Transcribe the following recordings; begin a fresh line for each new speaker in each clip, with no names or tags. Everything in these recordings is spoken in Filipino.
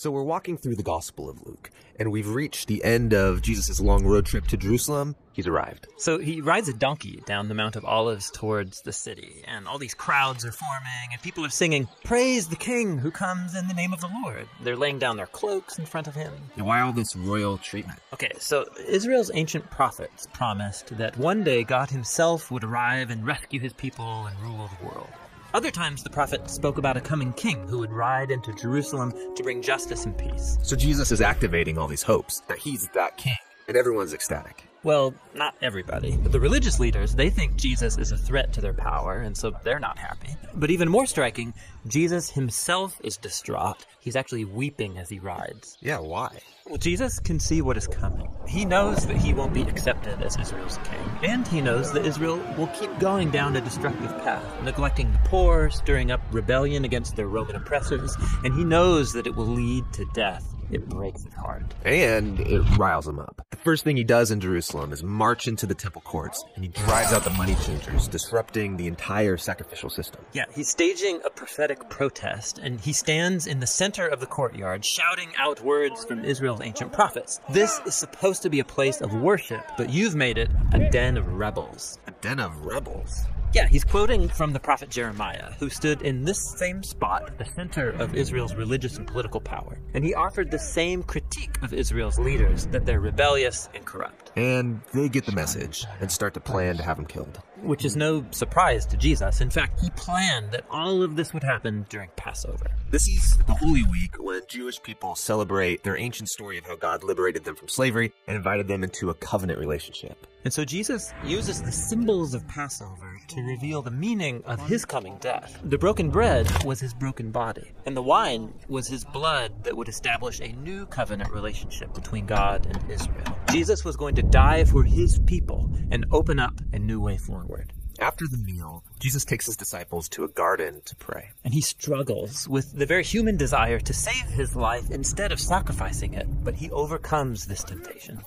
So we're walking through the Gospel of Luke, and we've reached the end of Jesus' long road trip to Jerusalem. He's arrived.
So he rides a donkey down the Mount of Olives towards the city, and all these crowds are forming, and people are singing, Praise the King who comes in the name of the Lord. They're laying down their cloaks in front of him.
And why all this royal treatment?
Okay, so Israel's ancient prophets promised that one day God himself would arrive and rescue his people and rule the world. Other times, the prophet spoke about a coming king who would ride into Jerusalem to bring justice and peace.
So Jesus is activating all these hopes that he's that king, and everyone's ecstatic.
Well, not everybody. But the religious leaders, they think Jesus is a threat to their power, and so they're not happy. But even more striking, Jesus himself is distraught. He's actually weeping as he rides.
Yeah, why?
Well, Jesus can see what is coming. He knows that he won't be accepted as Israel's king, and he knows that Israel will keep going down a destructive path, neglecting the poor, stirring up rebellion against their Roman oppressors, and he knows that it will lead to death. It breaks his heart.
And it riles him up. The first thing he does in Jerusalem is march into the temple courts, and he drives out the money changers, disrupting the entire sacrificial system.
Yeah, he's staging a prophetic protest, and he stands in the center of the courtyard, shouting out words from Israel's ancient prophets. This is supposed to be a place of worship, but you've made it a den of rebels.
A den of rebels?
Yeah, he's quoting from the prophet Jeremiah, who stood in this same spot at the center of Israel's religious and political power. And he offered the same critique of Israel's leaders that they're rebellious and corrupt.
And they get the message and start to plan to have him killed.
Which is no surprise to Jesus. In fact, he planned that all of this would happen during Passover.
This is the Holy Week when Jewish people celebrate their ancient story of how God liberated them from slavery and invited them into a covenant relationship.
And so Jesus uses the symbols of Passover to reveal the meaning of his coming death. The broken bread was his broken body, and the wine was his blood that would establish a new covenant relationship between God and Israel. Jesus was going to die for his people and open up a new way forward.
After the meal, Jesus takes his disciples to a garden to pray.
And he struggles with the very human desire to save his life instead of sacrificing it, but he overcomes this temptation.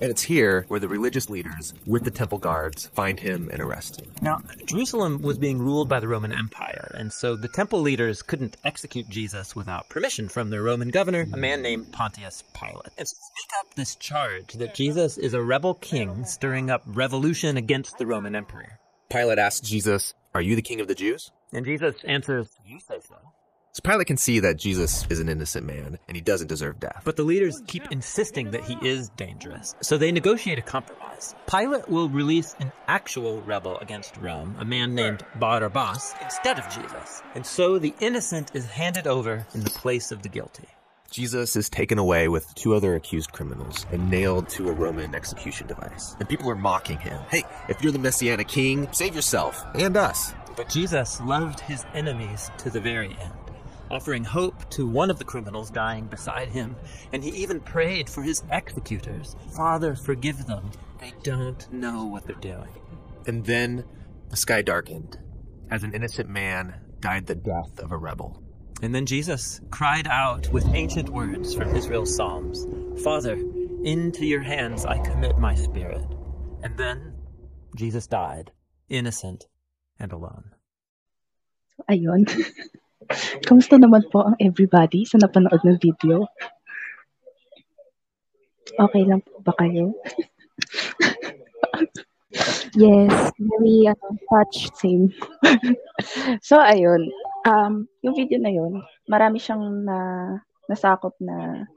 And it's here where the religious leaders, with the temple guards, find him and arrest him.
Now, Jerusalem was being ruled by the Roman Empire, and so the temple leaders couldn't execute Jesus without permission from their Roman governor, a man named Pontius Pilate. And so they make up this charge that Jesus is a rebel king stirring up revolution against the Roman emperor.
Pilate asks Jesus, Are you the king of the Jews?
And Jesus answers, You say so.
So Pilate can see that Jesus is an innocent man and he doesn't deserve death.
But the leaders keep insisting that he is dangerous. So they negotiate a compromise. Pilate will release an actual rebel against Rome, a man named Barabbas, instead of Jesus. And so the innocent is handed over in the place of the guilty.
Jesus is taken away with two other accused criminals and nailed to a Roman execution device. And people are mocking him. Hey, if you're the Messianic king, save yourself and us.
But Jesus loved his enemies to the very end offering hope to one of the criminals dying beside him, and he even prayed for his executors Father, forgive them. They don't know what they're doing.
And then the sky darkened as an innocent man died the death of a rebel.
And then Jesus cried out with ancient words from Israel's Psalms Father, into your hands I commit my spirit. And then Jesus died, innocent and alone.
Ayun. Kamusta naman po ang everybody sa napanood ng video? Okay lang po ba kayo? yes, very uh, touch same. so ayun, um, yung video na yun, marami siyang na nasakop na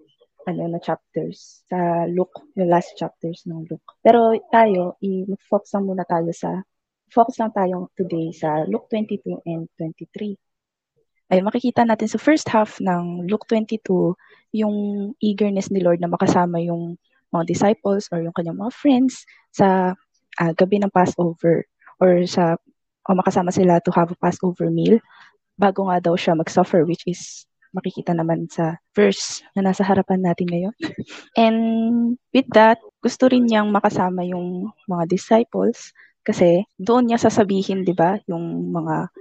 ano na chapters sa Luke, yung last chapters ng Luke. Pero tayo, i-focus lang muna tayo sa focus lang tayo today sa Luke 22 and 23 ay makikita natin sa first half ng Luke 22 yung eagerness ni Lord na makasama yung mga disciples or yung kanyang mga friends sa uh, gabi ng Passover or sa o makasama sila to have a Passover meal bago nga daw siya mag-suffer which is makikita naman sa verse na nasa harapan natin ngayon. And with that, gusto rin niyang makasama yung mga disciples kasi doon niya sasabihin, 'di ba, yung mga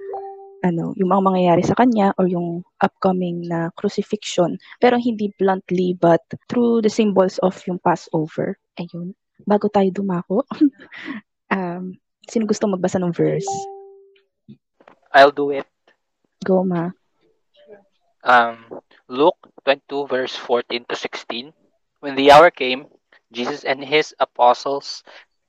ano, yung mga mangyayari sa kanya or yung upcoming na crucifixion. Pero hindi bluntly but through the symbols of yung Passover. Ayun. Bago tayo dumako, um, sino gusto magbasa ng verse?
I'll do it.
Go, ma.
Um, Luke 22 verse 14 to 16. When the hour came, Jesus and his apostles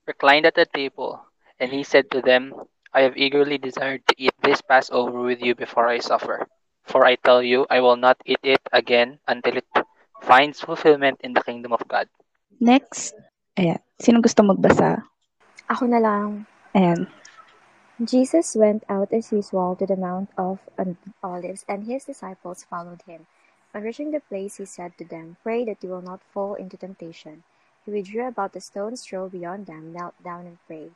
reclined at the table, and he said to them, I have eagerly desired to eat this Passover with you before I suffer. For I tell you, I will not eat it again until it finds fulfillment in the kingdom of God.
Next, ayan. Sino gusto magbasa?
Ako na lang.
Ayan.
Jesus went out as usual to the Mount of Olives, and his disciples followed him. On reaching the place, he said to them, Pray that you will not fall into temptation. He withdrew about a stone's throw beyond them, knelt down, and prayed,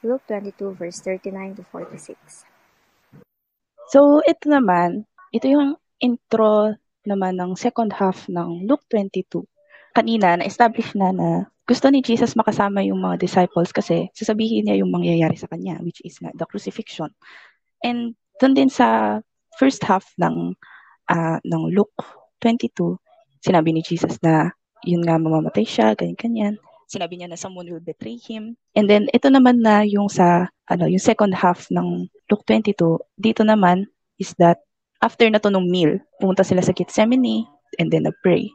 Luke 22 verse 39 to 46.
So, ito naman, ito yung intro naman ng second half ng Luke 22. Kanina, na-establish na na gusto ni Jesus makasama yung mga disciples kasi sasabihin niya yung mangyayari sa kanya, which is the crucifixion. And doon din sa first half ng uh, ng Luke 22, sinabi ni Jesus na yun nga mamamatay siya, ganyan-ganyan. Sinabi niya na someone will betray him. And then ito naman na yung sa ano, yung second half ng Luke 22, dito naman is that after na to nung meal, pumunta sila sa Gethsemane and then na-pray.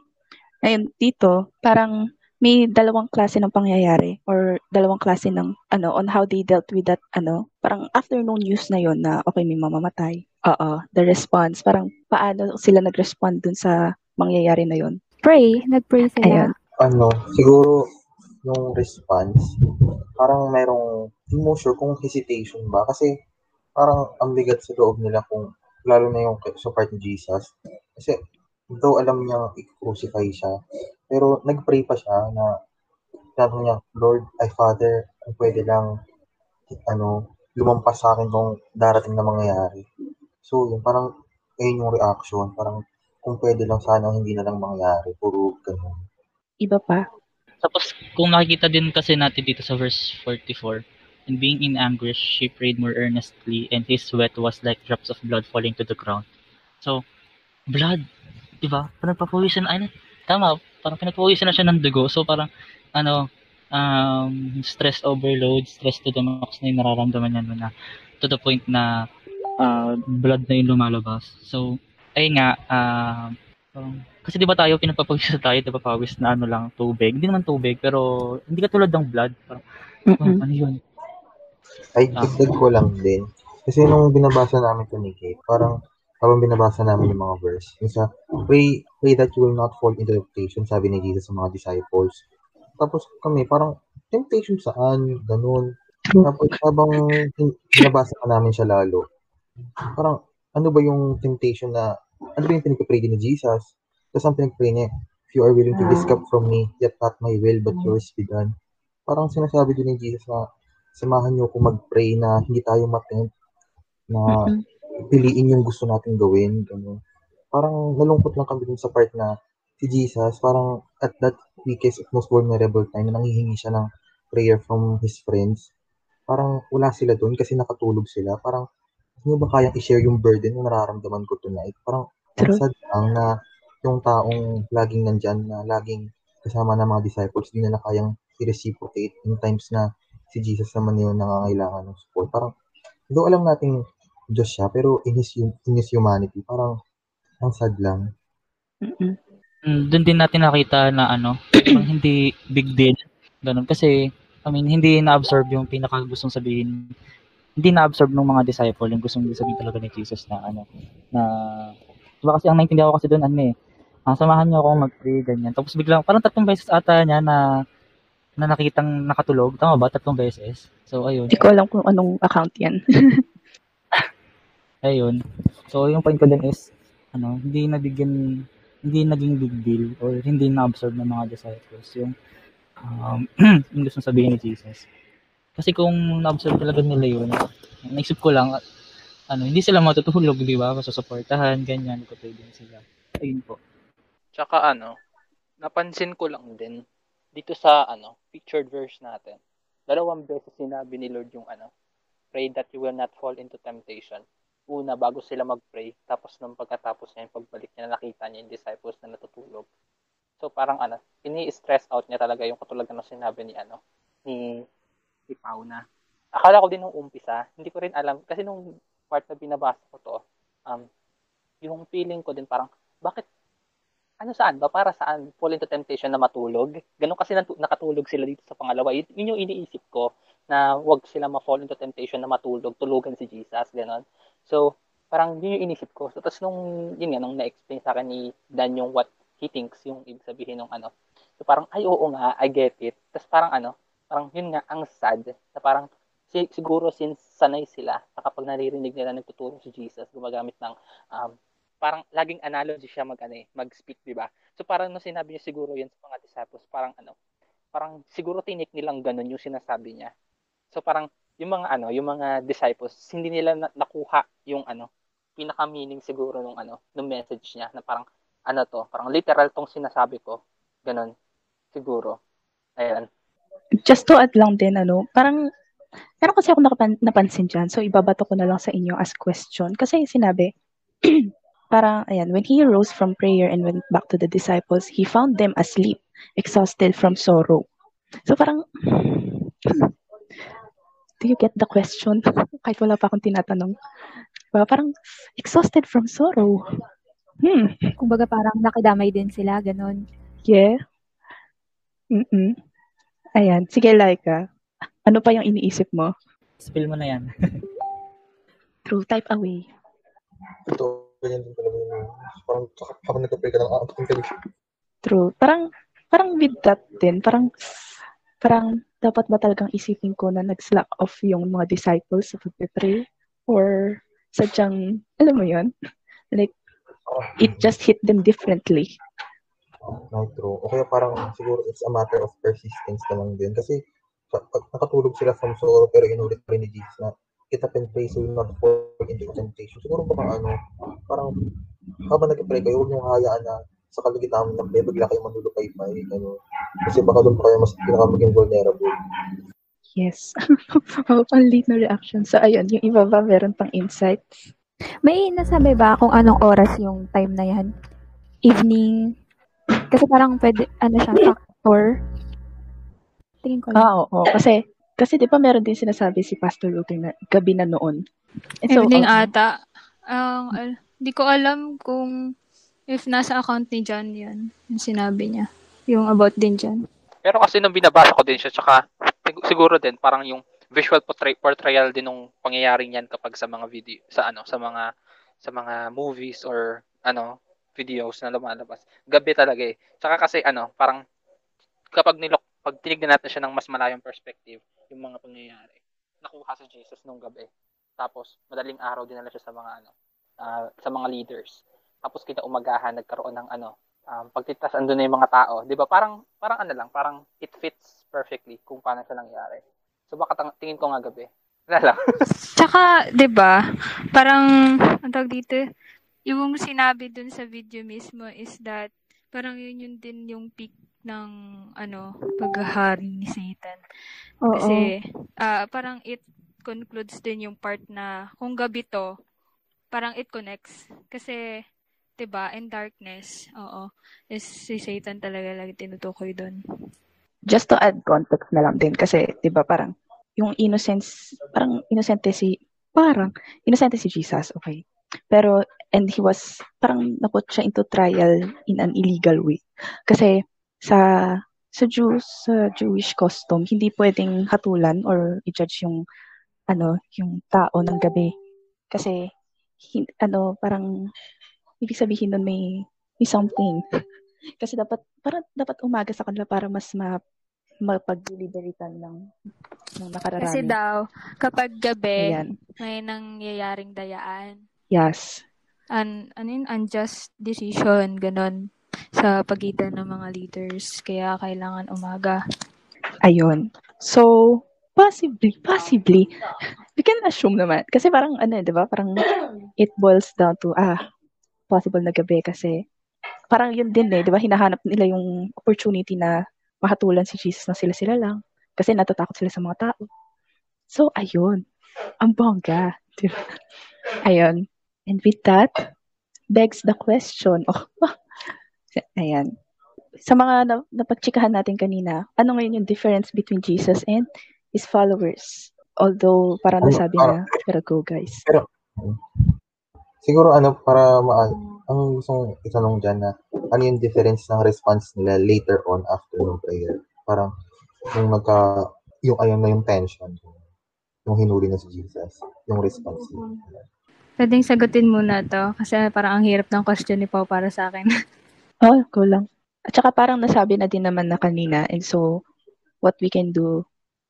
Ngayon dito, parang may dalawang klase ng pangyayari or dalawang klase ng ano on how they dealt with that ano parang afternoon news na yon na okay may mamamatay oo the response parang paano sila nag-respond dun sa mangyayari na yon
pray nag-pray sila
Ayun.
ano siguro yung response parang merong hindi mo sure kung hesitation ba kasi parang ang bigat sa loob nila kung lalo na yung sa part ni Jesus kasi though alam niyang i-crucify siya, pero nag-pray pa siya na sabi niya, Lord, ay Father, kung pwede lang, ano, lumampas sa akin tong darating na mangyayari. So, yung parang, ayun yung reaction, parang, kung pwede lang sana hindi na lang mangyari, puro ganun.
Iba pa.
Tapos, kung makikita din kasi natin dito sa verse 44, And being in anguish, she prayed more earnestly, and his sweat was like drops of blood falling to the ground. So, blood, di ba? Parang papawisan, ay, tama, parang pinapawisan na siya ng dugo. So parang, ano, um, stress overload, stress to the max na yung nararamdaman niya na to the point na uh, blood na yung lumalabas. So, ay nga, uh, um, kasi di ba tayo, pinapapawis tayo, di ba pawis na ano lang, tubig. Hindi naman tubig, pero hindi ka tulad ng blood. Parang, oh, ano yun?
Ay, dagdag ko lang din. Kasi nung binabasa namin ito ni Kate, parang habang binabasa namin yung mga verse. Yung sa, pray, pray that you will not fall into temptation, sabi ni Jesus sa mga disciples. Tapos kami, parang, temptation saan? Ganun. Tapos habang binabasa ka namin siya lalo, parang, ano ba yung temptation na, ano ba yung pinagpapray ni Jesus? Tapos ang pinagpray niya, if you are willing to this cup from me, yet not my will, but yours be done. Parang sinasabi din ni Jesus na, samahan niyo ako mag-pray na hindi tayo matempt na mm-hmm piliin yung gusto natin gawin. Ganun. Parang nalungkot lang kami dun sa part na si Jesus, parang at that weakest, most vulnerable time, na nanghihingi siya ng prayer from his friends. Parang wala sila dun kasi nakatulog sila. Parang, hindi ba kayang i-share yung burden na nararamdaman ko tonight? Parang, ang sad lang na yung taong laging nandyan, na laging kasama ng mga disciples, hindi na kayang i-reciprocate in times na si Jesus naman yung nangangailangan ng support. Parang, do alam nating Diyos siya, pero in his, in his humanity, parang ang sad lang.
Mm-mm.
Mm, doon din natin nakita na ano, hindi big deal. Ganun. Kasi, I mean, hindi na-absorb yung pinaka gustong sabihin. Hindi na-absorb ng mga disciple yung gustong sabihin talaga ni Jesus na ano, na, diba kasi ang naintindihan ko kasi doon, ano eh, ah, samahan niyo ako mag-pray, ganyan. Tapos biglang, parang tatlong beses ata niya na, na nakitang nakatulog. Tama ba? Tatlong beses. So, ayun.
Hindi ko alam kung anong account yan.
Ayun. So, yung point ko din is, ano, hindi nabigyan, hindi naging big deal or hindi na-absorb ng mga disciples yung, um, yung gusto sabihin ni Jesus. Kasi kung na-absorb talaga nila yun, naisip ko lang, ano, hindi sila matutulog, di ba? Masusuportahan, ganyan, ko din sila. Ayun po.
Tsaka ano, napansin ko lang din dito sa ano, featured verse natin. Dalawang beses sinabi ni Lord yung ano, pray that you will not fall into temptation. Una, bago sila mag-pray, tapos nung pagkatapos niya, yung pagbalik niya, nakita niya yung disciples na natutulog. So parang ano, ini-stress out niya talaga yung katulad ng sinabi ni ano, ni, ni Pauna. Akala ko din nung umpisa, hindi ko rin alam, kasi nung part na binabasa ko to, um, yung feeling ko din parang, bakit ano saan ba? Para saan? Fall into temptation na matulog? Ganun kasi nakatulog sila dito sa pangalawa. Yun, yun yung iniisip ko na wag sila ma-fall into temptation na matulog, tulugan si Jesus, ganun. So, parang yun yung inisip ko. So, tapos nung, yun nga, nung na-explain sa akin ni Dan yung what he thinks, yung ibig sabihin ng ano. So, parang, ay, oo nga, I get it. Tapos parang ano, parang yun nga, ang sad, na parang, siguro since sanay sila, kapag naririnig nila nagtuturo si Jesus, gumagamit ng um, parang laging analogy siya mag ano, eh, mag-speak, 'di ba? So parang no sinabi niya siguro 'yun sa mga disciples, parang ano, parang siguro tinik nilang ganun yung sinasabi niya. So parang yung mga ano, yung mga disciples, hindi nila na- nakuha yung ano, pinaka-meaning siguro nung ano, nung message niya na parang ano to, parang literal tong sinasabi ko. Ganun. Siguro. Ayan.
Just to add lang din, ano, parang, pero kasi ako nakapan, napansin dyan, so ibabato ko na lang sa inyo as question. Kasi sinabi, parang, ayan, when he rose from prayer and went back to the disciples, he found them asleep, exhausted from sorrow. So parang, do you get the question? Kahit wala pa akong tinatanong. Diba? Parang, exhausted from sorrow. Hmm.
Kumbaga parang nakidamay din sila, ganun.
Yeah. Mm-mm. Ayan. Sige, Laika. Ano pa yung iniisip mo?
Spill mo na yan.
True, type away.
Ito, ganyan din talaga yun. Parang habang nagka-pray ka ng aapakin ka
True. Parang, parang with that din, parang, parang dapat ba talagang isipin ko na nag-slack off yung mga disciples sa pagpe-pray? Or sadyang, alam mo yon Like, it just hit them differently.
No, true. O kaya parang siguro it's a matter of persistence na lang din. Kasi pag nakatulog sila from sorrow pero inulit pa rin ni Jesus na get up and pray so you not fall into temptation. Siguro baka ano, parang habang nag-pray kayo, huwag niyong hayaan na sa kaligitahan ng pray, bigla kayo manlulupay-pay. Ano. Kasi baka doon pa kayo mas pinaka maging vulnerable.
Yes. oh, pang late na reaction. So, ayun, yung iba ba meron pang insights?
May nasabi ba kung anong oras yung time na yan? Evening? Kasi parang pwede, ano siya, factor. Tingin ko.
Ah, oo. Kasi, kasi di ba meron din sinasabi si Pastor Luther na gabi na noon. And so,
Evening
um,
ata. Ang al- di ko alam kung if nasa account ni John yan, yung sinabi niya. Yung about din dyan.
Pero kasi nung binabasa ko din siya, tsaka sig- siguro din parang yung visual portray- portrayal din ng pangyayaring yan kapag sa mga video, sa ano, sa mga sa mga movies or ano, videos na lumalabas. Gabi talaga eh. Tsaka kasi ano, parang kapag nilok, pag tinignan natin siya ng mas malayong perspective, yung mga pangyayari, nakuha si Jesus nung gabi. Tapos, madaling araw dinala siya sa mga ano, ah, sa mga leaders. Tapos kinaumagahan nagkaroon ng ano, um, pagtitas andun na yung mga tao. 'Di ba? Parang parang ano lang, parang it fits perfectly kung paano siya nangyari. So baka tang- tingin ko nga gabi. Wala lang.
Tsaka, di ba, parang, ang tawag dito, yung sinabi dun sa video mismo is that, parang yun yun din yung peak ng, ano, paghahari ni Satan.
Oo.
Kasi, ah, parang it concludes din yung part na, kung gabi to, parang it connects. Kasi, 'di ba in darkness, oo, is si Satan talaga lagi tinutukoy doon.
just to add context na lang din kasi 'di ba parang yung innocence parang inosente si parang inosente si Jesus okay pero and he was parang naput siya into trial in an illegal way kasi sa sa Jews sa Jewish custom hindi pwedeng hatulan or i-judge yung ano yung tao ng gabi kasi hin- ano parang ibig sabihin nun may may something kasi dapat parang dapat umaga sa kanila para mas ma mapag-deliberatean ng ng nakararami.
Kasi daw kapag gabi
Ayan.
may nangyayaring dayaan.
Yes.
An ano yun, unjust decision ganon sa pagitan ng mga leaders kaya kailangan umaga.
Ayun. So, possibly, possibly, we can assume naman. Kasi parang, ano, di ba? Parang, it boils down to, ah, possible na gabi kasi, parang yun din eh, di ba? Hinahanap nila yung opportunity na mahatulan si Jesus na sila-sila lang. Kasi natatakot sila sa mga tao. So, ayun. Ang bongga. Di ba? Ayun. And with that, begs the question. Oh, ayan. Sa mga na- napagtsikahan natin kanina, ano ngayon yung difference between Jesus and his followers? Although, parang
Ano,
nasabi
ah,
na, pero go guys.
Pero, siguro ano, para ma ang gusto kong itanong dyan na, ano yung difference ng response nila later on after ng prayer? Parang, yung nagka, yung ayun na yung tension, yung hinuli na si Jesus, yung response nila.
Pwedeng sagutin muna to kasi parang ang hirap ng question ni Pao para sa akin.
Oh, go lang. At saka parang nasabi na din naman na kanina, and so, what we can do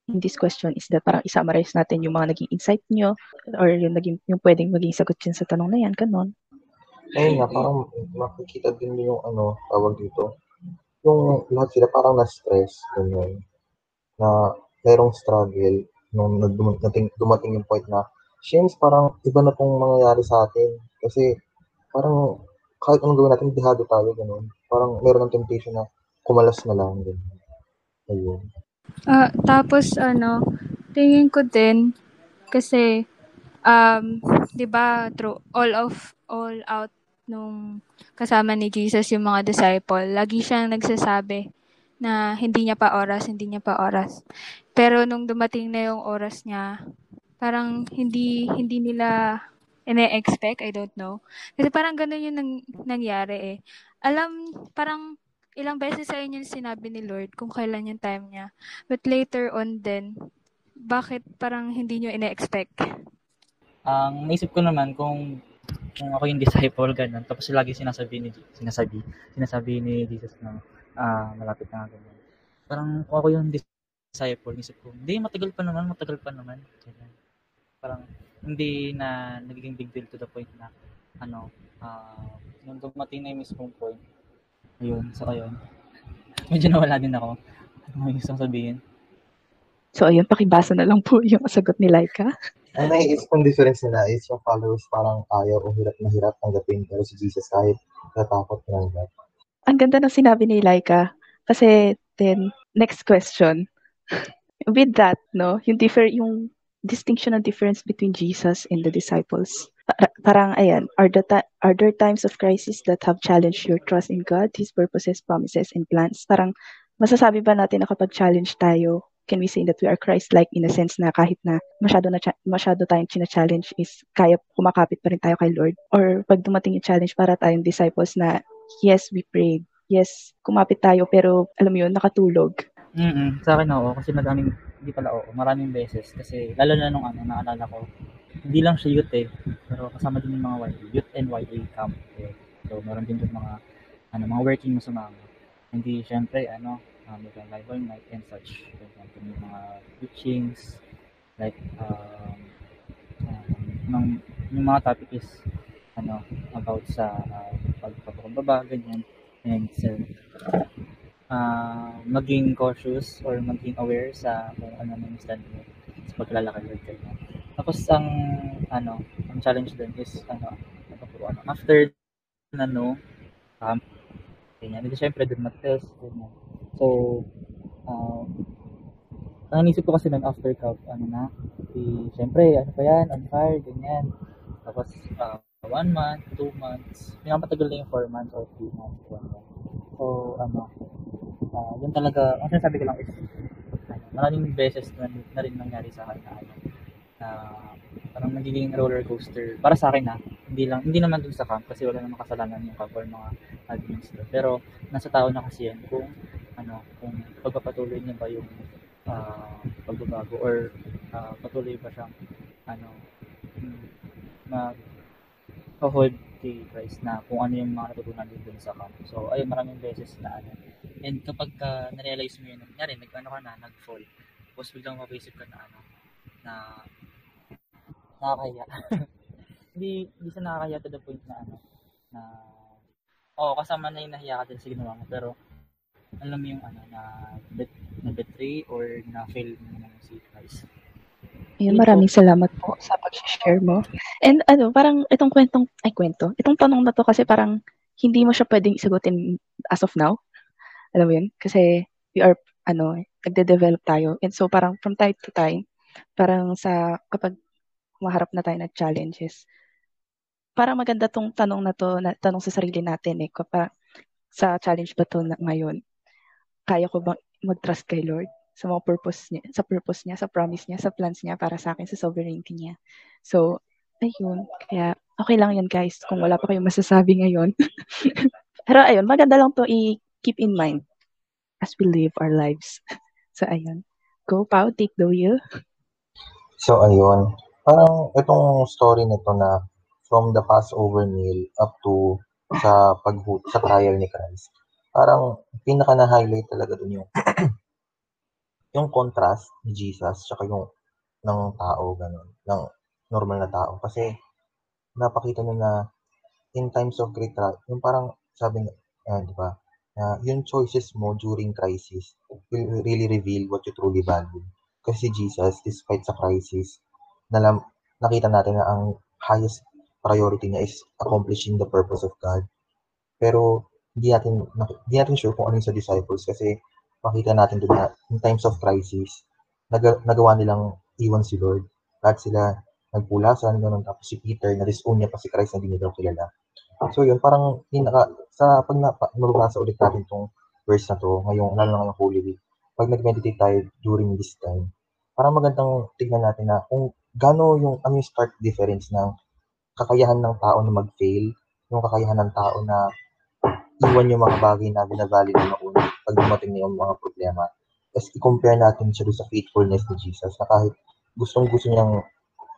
in this question is that parang isummarize natin yung mga naging insight nyo or yung, naging, yung pwedeng maging sagot yun sa tanong na yan, kanon.
Ayun nga, parang makikita din yung ano, tawag dito, yung lahat sila parang na-stress, ganyan, na merong struggle nung dumating, dumating yung point na, Shames, parang iba na pong mangyayari sa atin. Kasi parang kahit anong gawin natin, dihado tayo, ganun. Parang meron ng temptation na kumalas na lang, ganyan. Ayun.
Ah, tapos ano, tingin ko din kasi um 'di ba through all of all out nung kasama ni Jesus yung mga disciple, lagi siyang nagsasabi na hindi niya pa oras, hindi niya pa oras. Pero nung dumating na yung oras niya, parang hindi hindi nila ine-expect, I don't know. Kasi parang ganun yung nang, nangyari eh. Alam, parang ilang beses sa inyo sinabi ni Lord kung kailan yung time niya. But later on din, bakit parang hindi nyo ine-expect?
Ang naisip ko naman kung kung ako yung disciple ganun tapos lagi sinasabi ni sinasabi sinasabi ni Jesus na ah, malapit na ganyan. Parang kung ako yung disciple, isip ko, hindi matagal pa naman, matagal pa naman. Ganyan. Parang hindi na nagiging big deal to the point na ano, ah, nung dumating na yung mismong point, ayun, so ayun. Medyo nawala din ako. Ano yung gusto kong sabihin?
So, ayun, pakibasa na lang po yung sagot ni Laika.
Ang naiisip kong difference nila is yung followers parang ayaw o hirap na hirap tanggapin pero si Jesus kahit natakot na hirap.
Ang ganda ng sinabi ni Laika. Kasi, then, next question. With that, no, yung differ, yung distinction and difference between Jesus and the disciples. Pa- parang, ayan, are, the ti- are there times of crisis that have challenged your trust in God, His purposes, promises, and plans? Parang, masasabi ba natin na kapag challenge tayo, can we say that we are Christ-like in a sense na kahit na masyado na cha- masyado tayong china-challenge is kaya kumakapit pa rin tayo kay Lord? Or pag dumating yung challenge para tayong disciples na, yes, we prayed, yes, kumapit tayo, pero alam mo yun, nakatulog.
Mm sa akin oo, kasi madaming, hindi pala oo, maraming beses. Kasi lalo na nung ano, naalala ko, hindi lang siya youth eh, pero kasama din yung mga YA, youth and YA camp. Eh. So, meron din yung mga, ano, mga working na sumama. Hindi, syempre, ano, um, may all night and such. For example, yung mga teachings, like, um, um, ng, yung mga topic is, ano, about sa uh, pagpapakumbaba, ganyan. And so, ah maging cautious or maging aware sa kung ano man stand mo sa paglalakad with ganyan. Tapos ang ano, ang challenge din is ano, ano ano after na no, um, ganyan. Hindi syempre din mag-test, ganyan. So, um, ang inisip ko kasi nun after cup, ano na, si, syempre, ano pa yan, on fire, ganyan. Tapos, uh, one month, two months, pinapatagal na yung four months or three months, ganyan. So, ano, ah yun talaga, ang sinasabi ko lang is, ano, maraming beses na, na rin nangyari sa akin na, ano, na parang nagiging roller coaster. Para sa akin na, hindi lang, hindi naman dun sa camp kasi wala namang kasalanan yung camp or mga admins doon. Pero, nasa tao na kasi yan kung, ano, kung pagpapatuloy niya ba yung ah pagbabago or ah, patuloy ba siyang, ano, mm, mag hold kay Christ na kung ano yung mga natutunan din dun sa camp. So, ayun, maraming beses na ano. And kapag ka na-realize mo yun, nangyari, nag-ano ka na, nag-fall. Tapos biglang mapaisip ka na ano, na nakakaya. hindi, hindi siya nakakaya to the point na ano, na, oo, kasama na yung nahiya ka din sa ginawa mo, pero, alam mo yung ano, na, bet, na betray or na fail mo naman si Christ.
Ayun, maraming salamat po sa pag-share mo. And ano, parang itong kwentong, ay kwento, itong tanong na to kasi parang hindi mo siya pwedeng sagutin as of now. Alam mo yun? Kasi we are, ano, nagde-develop tayo. And so parang from time to time, parang sa, kapag maharap na tayo ng challenges, parang maganda tong tanong na to, na, tanong sa sarili natin eh, kapag sa challenge ba to na, ngayon, kaya ko bang mag-trust kay Lord sa mga purpose niya, sa purpose niya, sa promise niya, sa plans niya para sa akin, sa sovereignty niya. So, ayun. Kaya, okay lang yan guys, kung wala pa kayong masasabi ngayon. Pero ayun, maganda lang to i-keep in mind as we live our lives. So, ayun. Go, Pao, take the wheel.
So, ayun. Parang itong story nito na from the Passover meal up to sa pag sa trial ni Christ. Parang pinaka na-highlight talaga dun yung yung contrast ni Jesus tsaka yung ng tao ganun, ng normal na tao kasi napakita niya na in times of great trial, yung parang sabi niya, uh, di ba, na yung choices mo during crisis will really reveal what you truly value. Kasi Jesus, despite sa crisis, nalam, nakita natin na ang highest priority niya is accomplishing the purpose of God. Pero hindi natin hindi natin sure kung ano yung sa disciples kasi makita natin doon na in times of crisis, nag, nagawa nilang iwan si Lord. Lahat sila nagpulasan, ganun. Tapos si Peter, na-disown niya pa si Christ na hindi niya daw kilala. So yun, parang pinaka, sa pag na, nababasa ulit natin itong verse na to, ngayong, lalo na ngayong Holy Week, pag nag-meditate tayo during this time, parang magandang tignan natin na kung gaano yung, ano yung stark difference ng kakayahan ng tao na mag-fail, yung kakayahan ng tao na iwan yung mga bagay na binavalid na mauna pag dumating na yung mga problema. Tapos i-compare natin siya sa faithfulness ni Jesus na kahit gustong gusto niyang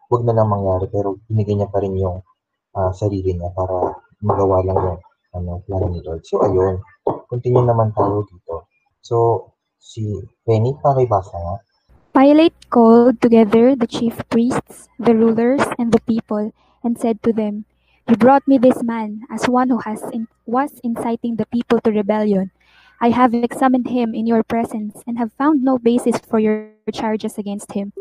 wag na lang mangyari pero binigay niya pa rin yung uh, sarili niya para magawa lang yung ano, plano ni Lord. So, ayun. Continue naman tayo dito. So, si Penny, pakibasa nga.
Pilate called together the chief priests, the rulers, and the people, and said to them, You brought me this man as one who has in, was inciting the people to rebellion. I have examined him in your presence and have found no basis for your charges against him.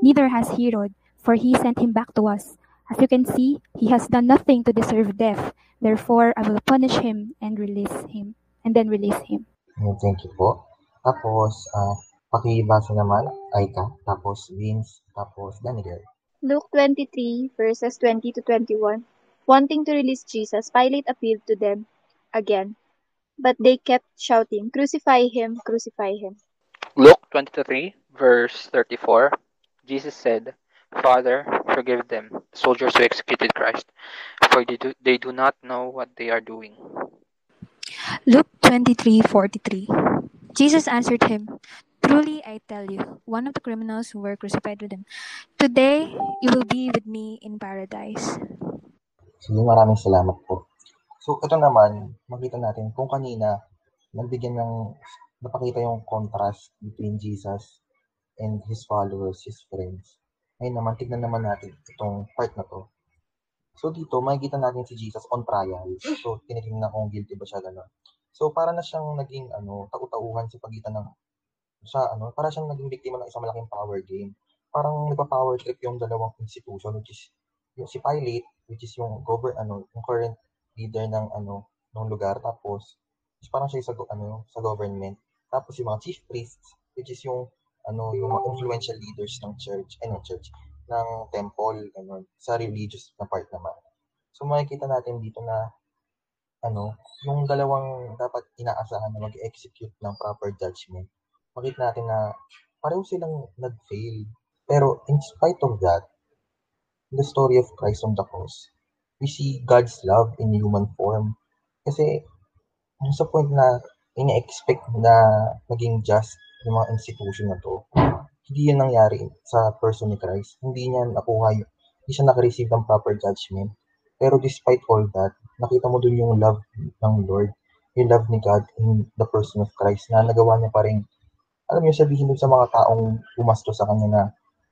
Neither has Herod, for he sent him back to us. As you can see, he has done nothing to deserve death. Therefore, I will punish him and release him, and then release him.
Thank you po. Tapos, uh, pakibasa naman, Aika, tapos Vince, tapos Daniel.
Luke 23, verses 20 to 21. Wanting to release Jesus, Pilate appealed to them again, but they kept shouting, Crucify him, crucify him.
Luke 23, verse 34 Jesus said, Father, forgive them, the soldiers who executed Christ, for they do, they do not know what they are doing.
Luke 23:43 Jesus answered him, Truly I tell you, one of the criminals who were crucified with him, today you will be with me in paradise.
Sige, maraming salamat po. So, ito naman, makita natin kung kanina, nabigyan ng, napakita yung contrast between Jesus and his followers, his friends. Ngayon naman, tignan naman natin itong part na to. So, dito, makikita natin si Jesus on trial. So, tinitingnan kung guilty ba siya gano'n. So, para na siyang naging, ano, tau-tauhan sa pagitan ng, sa, ano, para siyang naging biktima ng isang malaking power game. Parang nagpa-power trip yung dalawang institution, which is yung si Pilate, which is yung govern ano, yung current leader ng ano ng lugar tapos is parang siya sa ano sa government. Tapos yung mga chief priests, which is yung ano yung mga influential leaders ng church, ay ng church, ng temple, ano, sa religious na part naman. So makikita natin dito na ano, yung dalawang dapat inaasahan na mag-execute ng proper judgment. Makita natin na pareho silang nag-fail. Pero in spite of that, the story of Christ on the cross, we see God's love in human form. Kasi, sa point na ina-expect na maging just yung mga institution na to, hindi yan nangyari sa person ni Christ. Hindi niya nakuha yung, hindi siya nakareceive ng proper judgment. Pero despite all that, nakita mo dun yung love ng Lord, yung love ni God in the person of Christ na nagawa niya pa rin, alam mo sabihin dun sa mga taong umasto sa kanya na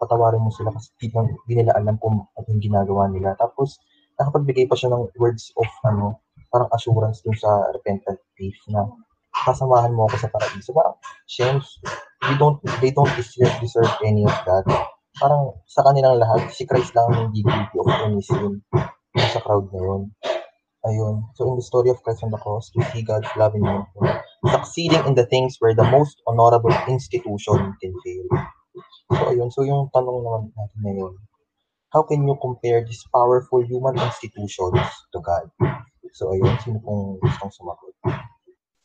patawarin mo sila kasi di, di nila alam kung ano yung ginagawa nila. Tapos, nakapagbigay pa siya ng words of, ano, parang assurance dun sa repentant thief na kasamahan mo ako sa paraiso. Parang, Shems, they don't, they don't deserve, deserve any of that. Parang sa kanilang lahat, si Christ lang ang hindi guilty of any sin sa crowd na yun. Ayun. So in the story of Christ on the cross, we see God's love in you, succeeding in the things where the most honorable institution can fail. So ayun. So yung tanong naman natin ngayon, how can you compare these powerful human institutions to God? So ayun, sino pong gustong sumagot?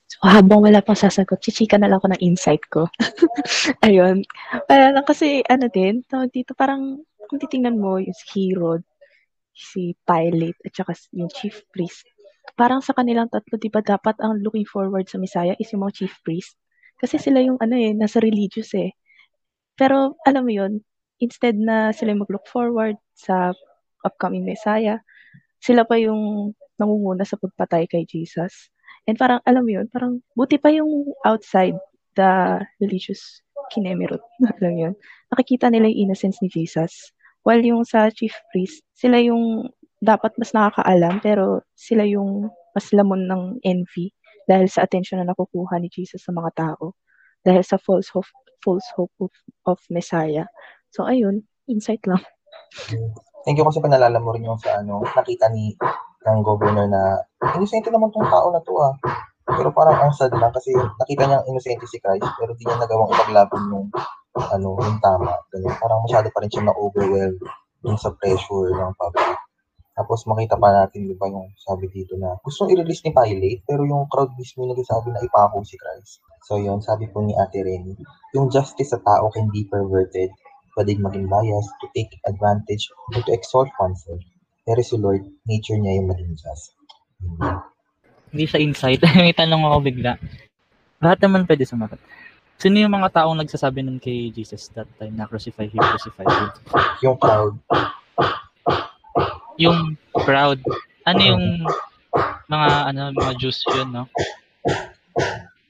So, habang wala pang sasagot, chichika na lang ako ng insight ko. Ayun. Para lang kasi, ano din, dito, parang, kung titingnan mo, yung si Herod, si Pilate, at saka yung chief priest, parang sa kanilang tatlo, di ba dapat ang looking forward sa Messiah is yung mga chief priest? Kasi sila yung, ano eh, nasa religious eh. Pero, alam mo yun, instead na sila mag-look forward sa upcoming Messiah, sila pa yung nangunguna sa pagpatay kay Jesus. And parang, alam mo yun, parang buti pa yung outside the religious kinemirot. alam mo yun. Nakikita nila yung innocence ni Jesus. While yung sa chief priest, sila yung dapat mas nakakaalam, pero sila yung mas lamon ng envy dahil sa attention na nakukuha ni Jesus sa mga tao. Dahil sa false hope, false hope of, of Messiah. So, ayun, insight lang.
Thank you kasi panalala mo rin yung sa ano, nakita ni ng governor na inosente naman tong tao na to ah. Pero parang ang sad lang kasi nakita niya inosente si Christ pero di niya nagawang ipaglaban yung ano, yung tama. Ganun. Parang masyado pa rin siya na-overwhelmed dun sa pressure ng public. Tapos makita pa natin, di ba, yung sabi dito na gusto i-release ni Pilate, pero yung crowd mismo yung nagsasabi na ipako si Christ. So yun, sabi po ni Ate Renny, yung justice sa tao can be perverted, pwedeng maging biased to take advantage or to exalt oneself. Pero si Lord, nature niya yung maging just.
Hindi sa insight. May tanong ako bigla. Lahat naman pwede sumagot. Sino yung mga taong nagsasabi nun kay Jesus that time na crucify him, crucify him?
Yung crowd.
Yung crowd. Ano yung mga ano mga Jews yun, no?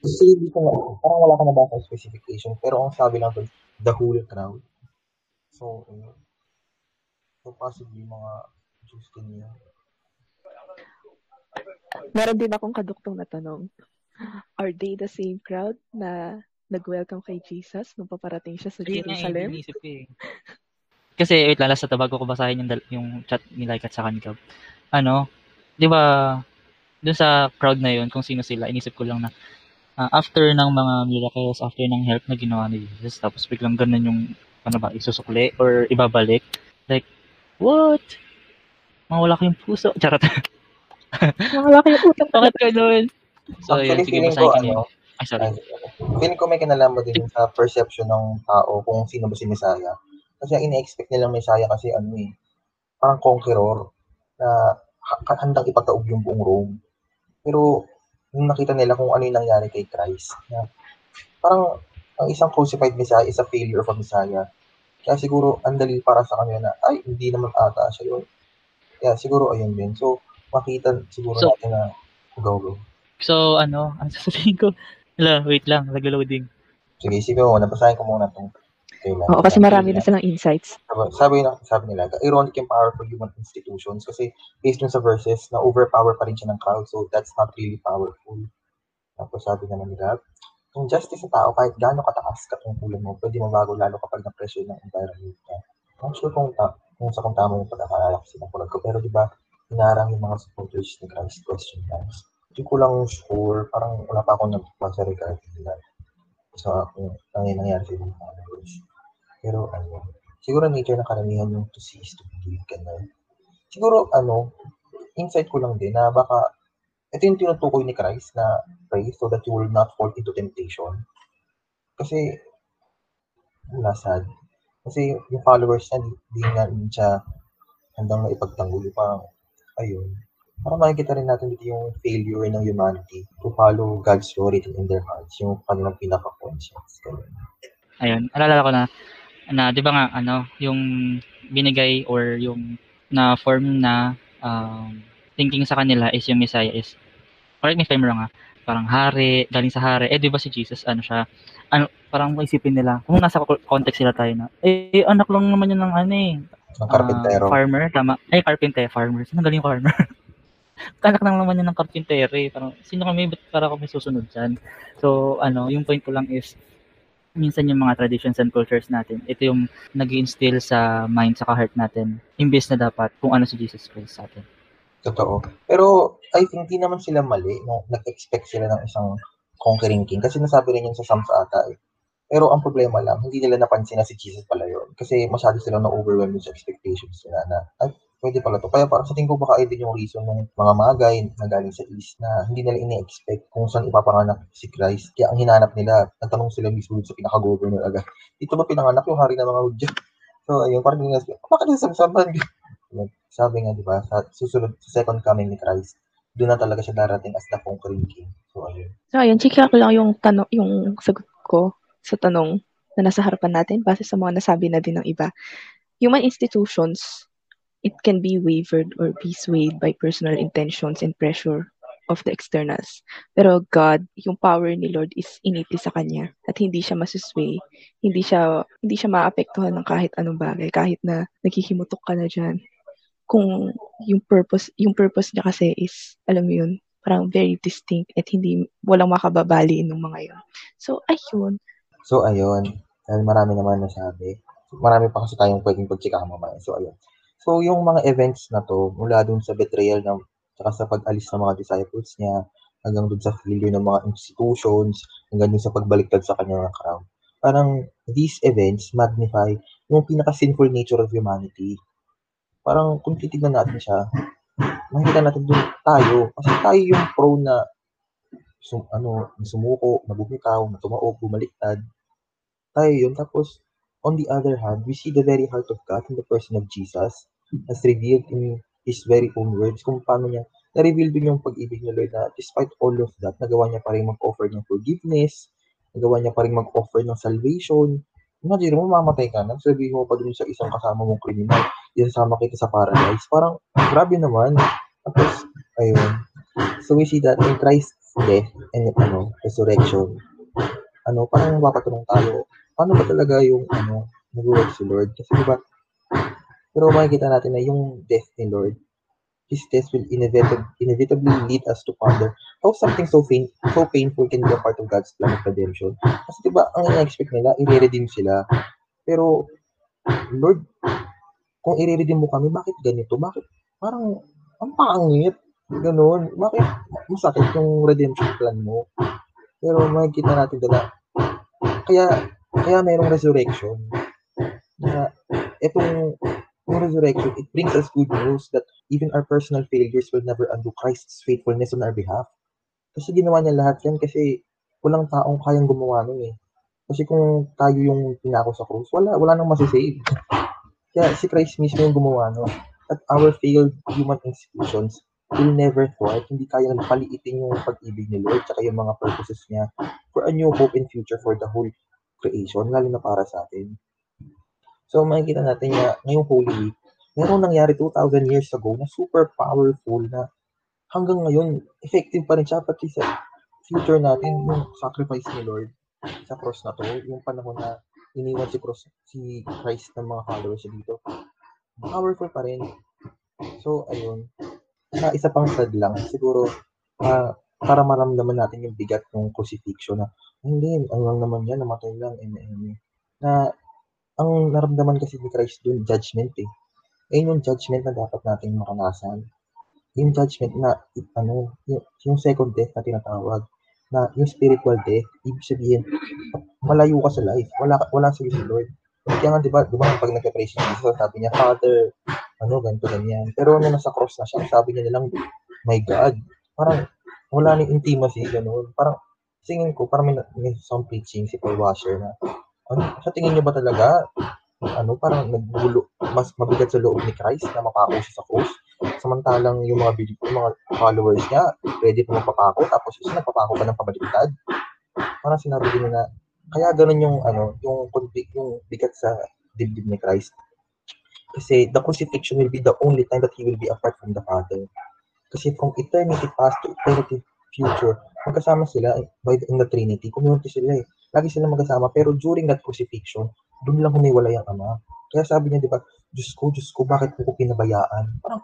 Kasi hindi ko na, parang wala ka nabasa sa specification, pero ang sabi lang doon, the whole crowd. So, uh, so possibly mga Jews din yun.
Meron din akong kaduktong na tanong. Are they the same crowd na nag-welcome kay Jesus nung paparating siya sa
Ayun
Jerusalem?
ko eh. Kasi, wait lang, last sa bago ko basahin yung, yung chat ni Like at sa Kanikab. Ano, di ba, dun sa crowd na yun, kung sino sila, inisip ko lang na, ah, after ng mga miracles, after ng help na ginawa ni Jesus, tapos biglang ganun yung, ano ba, isusukli or ibabalik. Like, what? Mawala ko yung puso. Charot.
Mawala ko yung utak.
Bakit ganun? So, yun,
Actually,
sige,
feeling
basahin
ko,
yun.
ano,
Ay, sorry.
feeling ko may kinalaman din sa perception ng tao kung sino ba si Messiah. Kasi ang ine-expect nilang Messiah kasi ano eh, parang conqueror na ha- handang ipagtaob yung buong Rome. Pero nung nakita nila kung ano yung nangyari kay Christ, na parang ang isang crucified Messiah is a failure of a Messiah. Kaya siguro ang dali para sa kanila na, ay, hindi naman ata siya yun. Kaya siguro ayun din. So, makita siguro
So-
natin na go, go.
So, ano, ang sasabihin ko, Hala, wait lang, naglo-loading.
Sige, sige mo, nabasahin ko muna itong kailan.
Oo, kasi marami na silang insights.
Sabi, na, sabi nila, the ironic and powerful human institutions kasi based dun sa verses, na overpower pa rin siya ng crowd so that's not really powerful. Tapos sabi naman nila, yung justice sa tao, kahit gaano kataas katungkulan mo, pwede mabago lalo kapag na-pressure ng environment niya. I'm sure kung, ta- kung sa kung tama yung pagkakalala kasi ng kulag ko, pero di ba, hinarang yung mga supporters ni Christ question times. Hindi ko lang sure, parang wala pa akong nagbasa regarding nila sa kung ano nangyari sa ibang followers. Pero ano, siguro nature ng karamihan yung to see is to believe, ganun. Siguro ano, insight ko lang din na baka ito yung tinutukoy ni Christ na pray so that you will not fall into temptation. Kasi, wala sad. Kasi yung followers niya, di, di na rin siya handang maipagtanggol. Parang, ayun. Parang makikita rin natin dito yung failure ng humanity to follow God's law written in their hearts, yung kanilang pinaka-conscience.
Ayun, alala ko na, na, di ba nga, ano, yung binigay or yung na form na um, thinking sa kanila is yung Messiah is, correct me if I'm wrong ha, parang hari, galing sa hari, eh di ba si Jesus, ano siya, ano, parang maisipin nila, kung nasa co- context sila tayo na, eh, anak lang naman yun ng ano eh,
Ng karpentero.
ah, farmer, tama, ay, carpenter, farmer, sino galing farmer? Kanak lang naman yun ng carpenter eh, parang, sino kami, ba't para kami susunod dyan? So, ano, yung point ko lang is, minsan yung mga traditions and cultures natin, ito yung nag instill sa mind, sa heart natin, imbes na dapat kung ano si Jesus Christ sa atin.
Totoo. Pero I think di naman sila mali nung nag-expect sila ng isang conquering king kasi nasabi rin yun sa Psalms ata eh. Pero ang problema lang, hindi nila napansin na si Jesus pala yun. Kasi masyado silang na-overwhelmed sa expectations nila na, ay, pwede pala to. Kaya parang sa tingin ko baka din yung reason ng mga magay na galing sa East na hindi nila ini-expect kung saan ipapanganak si Christ. Kaya ang hinanap nila, nagtanong sila mismo sa pinaka-governor agad. Dito ba pinanganak yung hari ng mga Hudyo? So, ayun, parang nila, bakit yung samsaman? Sabi nga, di ba, sa susunod, sa second coming ni Christ, doon na talaga siya darating as the conquering king. So, ayun.
So, ayun, chika ko lang yung, tanong, yung sagot ko sa tanong na nasa harapan natin base sa mga nasabi na din ng iba. Human institutions, it can be wavered or be swayed by personal intentions and pressure of the externals. Pero God, yung power ni Lord is initi sa kanya at hindi siya masusway. Hindi siya hindi siya maapektuhan ng kahit anong bagay, kahit na naghihimutok ka na diyan. Kung yung purpose, yung purpose niya kasi is, alam mo yun, parang very distinct at hindi, walang makababali ng mga yun. So, ayun.
So, ayun. Dahil marami naman nasabi. Marami pa kasi tayong pwedeng pagchikahan mamaya. So, ayun. So, yung mga events na to, mula dun sa betrayal ng, tsaka sa pag-alis ng mga disciples niya, hanggang dun sa failure ng mga institutions, hanggang dun sa pagbaliktad sa kanya ng crown. Parang, these events magnify yung pinaka-sinful nature of humanity. Parang, kung titignan natin siya, makikita natin dun tayo. Kasi tayo yung prone na sum, ano, sumuko, nabumitaw, natumaog, bumaliktad. Tayo yun. Tapos, on the other hand, we see the very heart of God in the person of Jesus as revealed in His very own words kung paano niya na-reveal din yung pag-ibig ni Lord na despite all of that, nagawa niya pa rin mag-offer ng forgiveness, nagawa niya pa rin mag-offer ng salvation. Imagine mo, mamatay ka na, sabihin mo pa dun sa isang kasama mong kriminal, isasama kita sa paradise. Parang, grabe naman. Tapos, ayun. So we see that in Christ's death and ano, resurrection, ano, parang mapapatanong tayo, paano ba talaga yung ano, nag-work si Lord? Kasi diba, pero makikita natin na yung death ni Lord, His death will inevitably, inevitably lead us to ponder how something so pain, so painful can be a part of God's plan of redemption. Kasi diba, ang ina-expect nila, i-redeem sila. Pero, Lord, kung i-redeem mo kami, bakit ganito? Bakit? Parang, ang pangit. Ganun. Bakit masakit yung redemption plan mo? Pero makikita natin na kaya kaya mayroong resurrection. Na itong yung resurrection, it brings us good news that even our personal failures will never undo Christ's faithfulness on our behalf. Kasi ginawa niya lahat yan kasi walang taong kayang gumawa nun eh. Kasi kung tayo yung pinako sa krus, wala, wala nang masisave. Kaya si Christ mismo yung gumawa nun. At our failed human institutions will never thwart, hindi kayang paliitin yung pag-ibig ni Lord tsaka yung mga purposes niya for a new hope and future for the whole creation, lalo na para sa atin. So, makikita natin na ngayong Holy Week, meron nangyari 2,000 years ago na super powerful na hanggang ngayon, effective pa rin siya pati sa future natin, yung sacrifice ni Lord sa cross na to, yung panahon na iniwan si cross, si Christ ng mga followers dito. Powerful pa rin. So, ayun. Na isa pang sad lang, siguro, uh, para maramdaman natin yung bigat ng crucifixion na, hindi, ang lang naman yan, namatay lang, eme, eme. Na, ang naramdaman kasi ni Christ dun, judgment eh. Ayun yung judgment na dapat nating maranasan. Yung judgment na, ano, yung, yung second death na tinatawag, na yung spiritual death, ibig sabihin, malayo ka sa life. Wala, wala sa si Lord. Kaya nga, di ba, di ba, pag nagka-praise si Jesus, sabi niya, Father, ano, ganito, ganyan. Pero nung nasa cross na siya, sabi niya nilang, my God, parang, wala nang intimacy, gano'n. Parang, singin ko, parang may, may some preaching si Paul Washer na, ano, sa tingin niyo ba talaga, ano, parang nagbulo, mas mabigat sa loob ni Christ na mapako siya sa cross. Samantalang yung mga, yung mga followers niya, ready pa magpapako, tapos isa nagpapako pa ng pabaliktad. Parang sinabi din na, kaya ganun yung, ano, yung, yung bigat sa dibdib ni Christ. Kasi the crucifixion will be the only time that he will be apart from the Father. Kasi from eternity past to eternity future, magkasama sila by the, in the Trinity. Community sila eh. Lagi sila magkasama. Pero during that crucifixion, doon lang humiwalay ang Ama. Kaya sabi niya, di ba, Diyos ko, Diyos ko, bakit mo ko pinabayaan? Parang,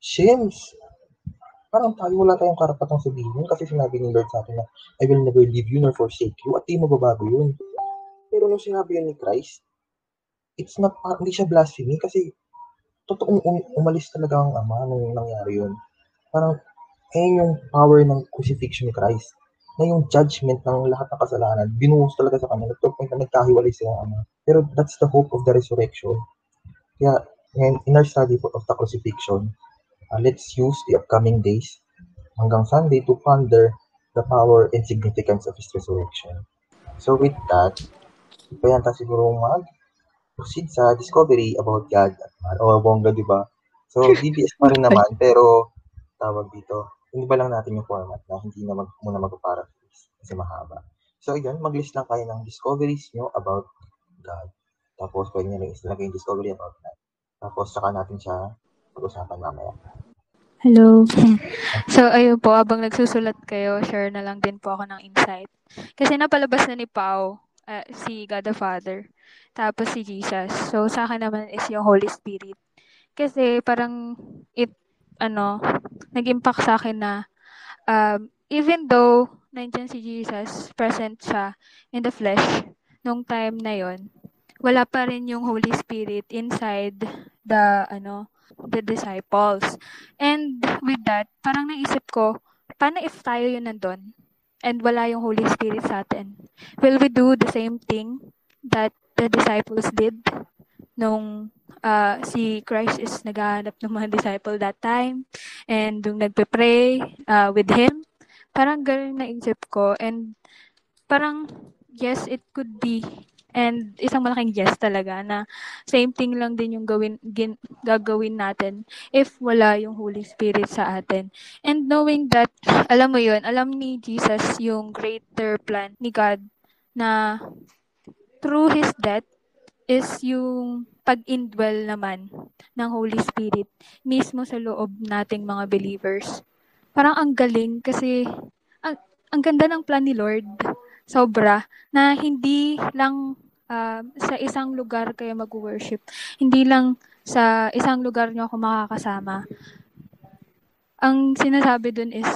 Shems, parang tayo wala tayong karapatang sabihin yun kasi sinabi ni Lord sa atin na I will never leave you nor forsake you at di mababago yun. Pero nung sinabi yun ni Christ, it's not, uh, hindi siya blasphemy kasi totoong um- umalis talaga ang ama nung nangyari yun. Parang, eh yung power ng crucifixion ni Christ na yung judgment ng lahat ng kasalanan, binuhos talaga sa kanya. Nagto point na nagkahiwalay sila ama. Pero that's the hope of the resurrection. Kaya, ngayon, in our study of the crucifixion, uh, let's use the upcoming days hanggang Sunday to ponder the power and significance of His resurrection. So with that, kaya tayo siguro mag proceed sa discovery about God at man. O, bongga, di ba? So, DBS pa rin naman, pero tawag dito, hindi ba lang natin yung format na hindi na mag, muna mag-paraphrase kasi mahaba. So, yun, mag-list lang kayo ng discoveries nyo about God. Tapos, pwede nyo rin isilagay yung discovery about that. Tapos, saka natin siya pag-usapan mamaya.
Hello. So, ayun po, habang nagsusulat kayo, share na lang din po ako ng insight. Kasi napalabas na ni Pau, uh, si God the Father, tapos si Jesus. So, sa akin naman is yung Holy Spirit. Kasi parang it, ano, nag-impact sa akin na um, even though nandyan si Jesus, present siya in the flesh, nung time na yon wala pa rin yung Holy Spirit inside the, ano, the disciples. And with that, parang naisip ko, paano if tayo yun nandun? And wala yung Holy Spirit sa atin? Will we do the same thing that the disciples did nung uh, si Christ is naghahanap ng mga disciple that time and nung nagpe-pray uh, with him? Parang ganun naisip ko and parang yes, it could be And isang malaking yes talaga na same thing lang din yung gawin, gin, gagawin natin if wala yung Holy Spirit sa atin. And knowing that, alam mo yun, alam ni Jesus yung greater plan ni God na through His death is yung pag-indwell naman ng Holy Spirit mismo sa loob nating mga believers. Parang ang galing kasi ang, ang ganda ng plan ni Lord sobra na hindi lang uh, sa isang lugar kayo mag-worship. Hindi lang sa isang lugar nyo ako makakasama. Ang sinasabi dun is,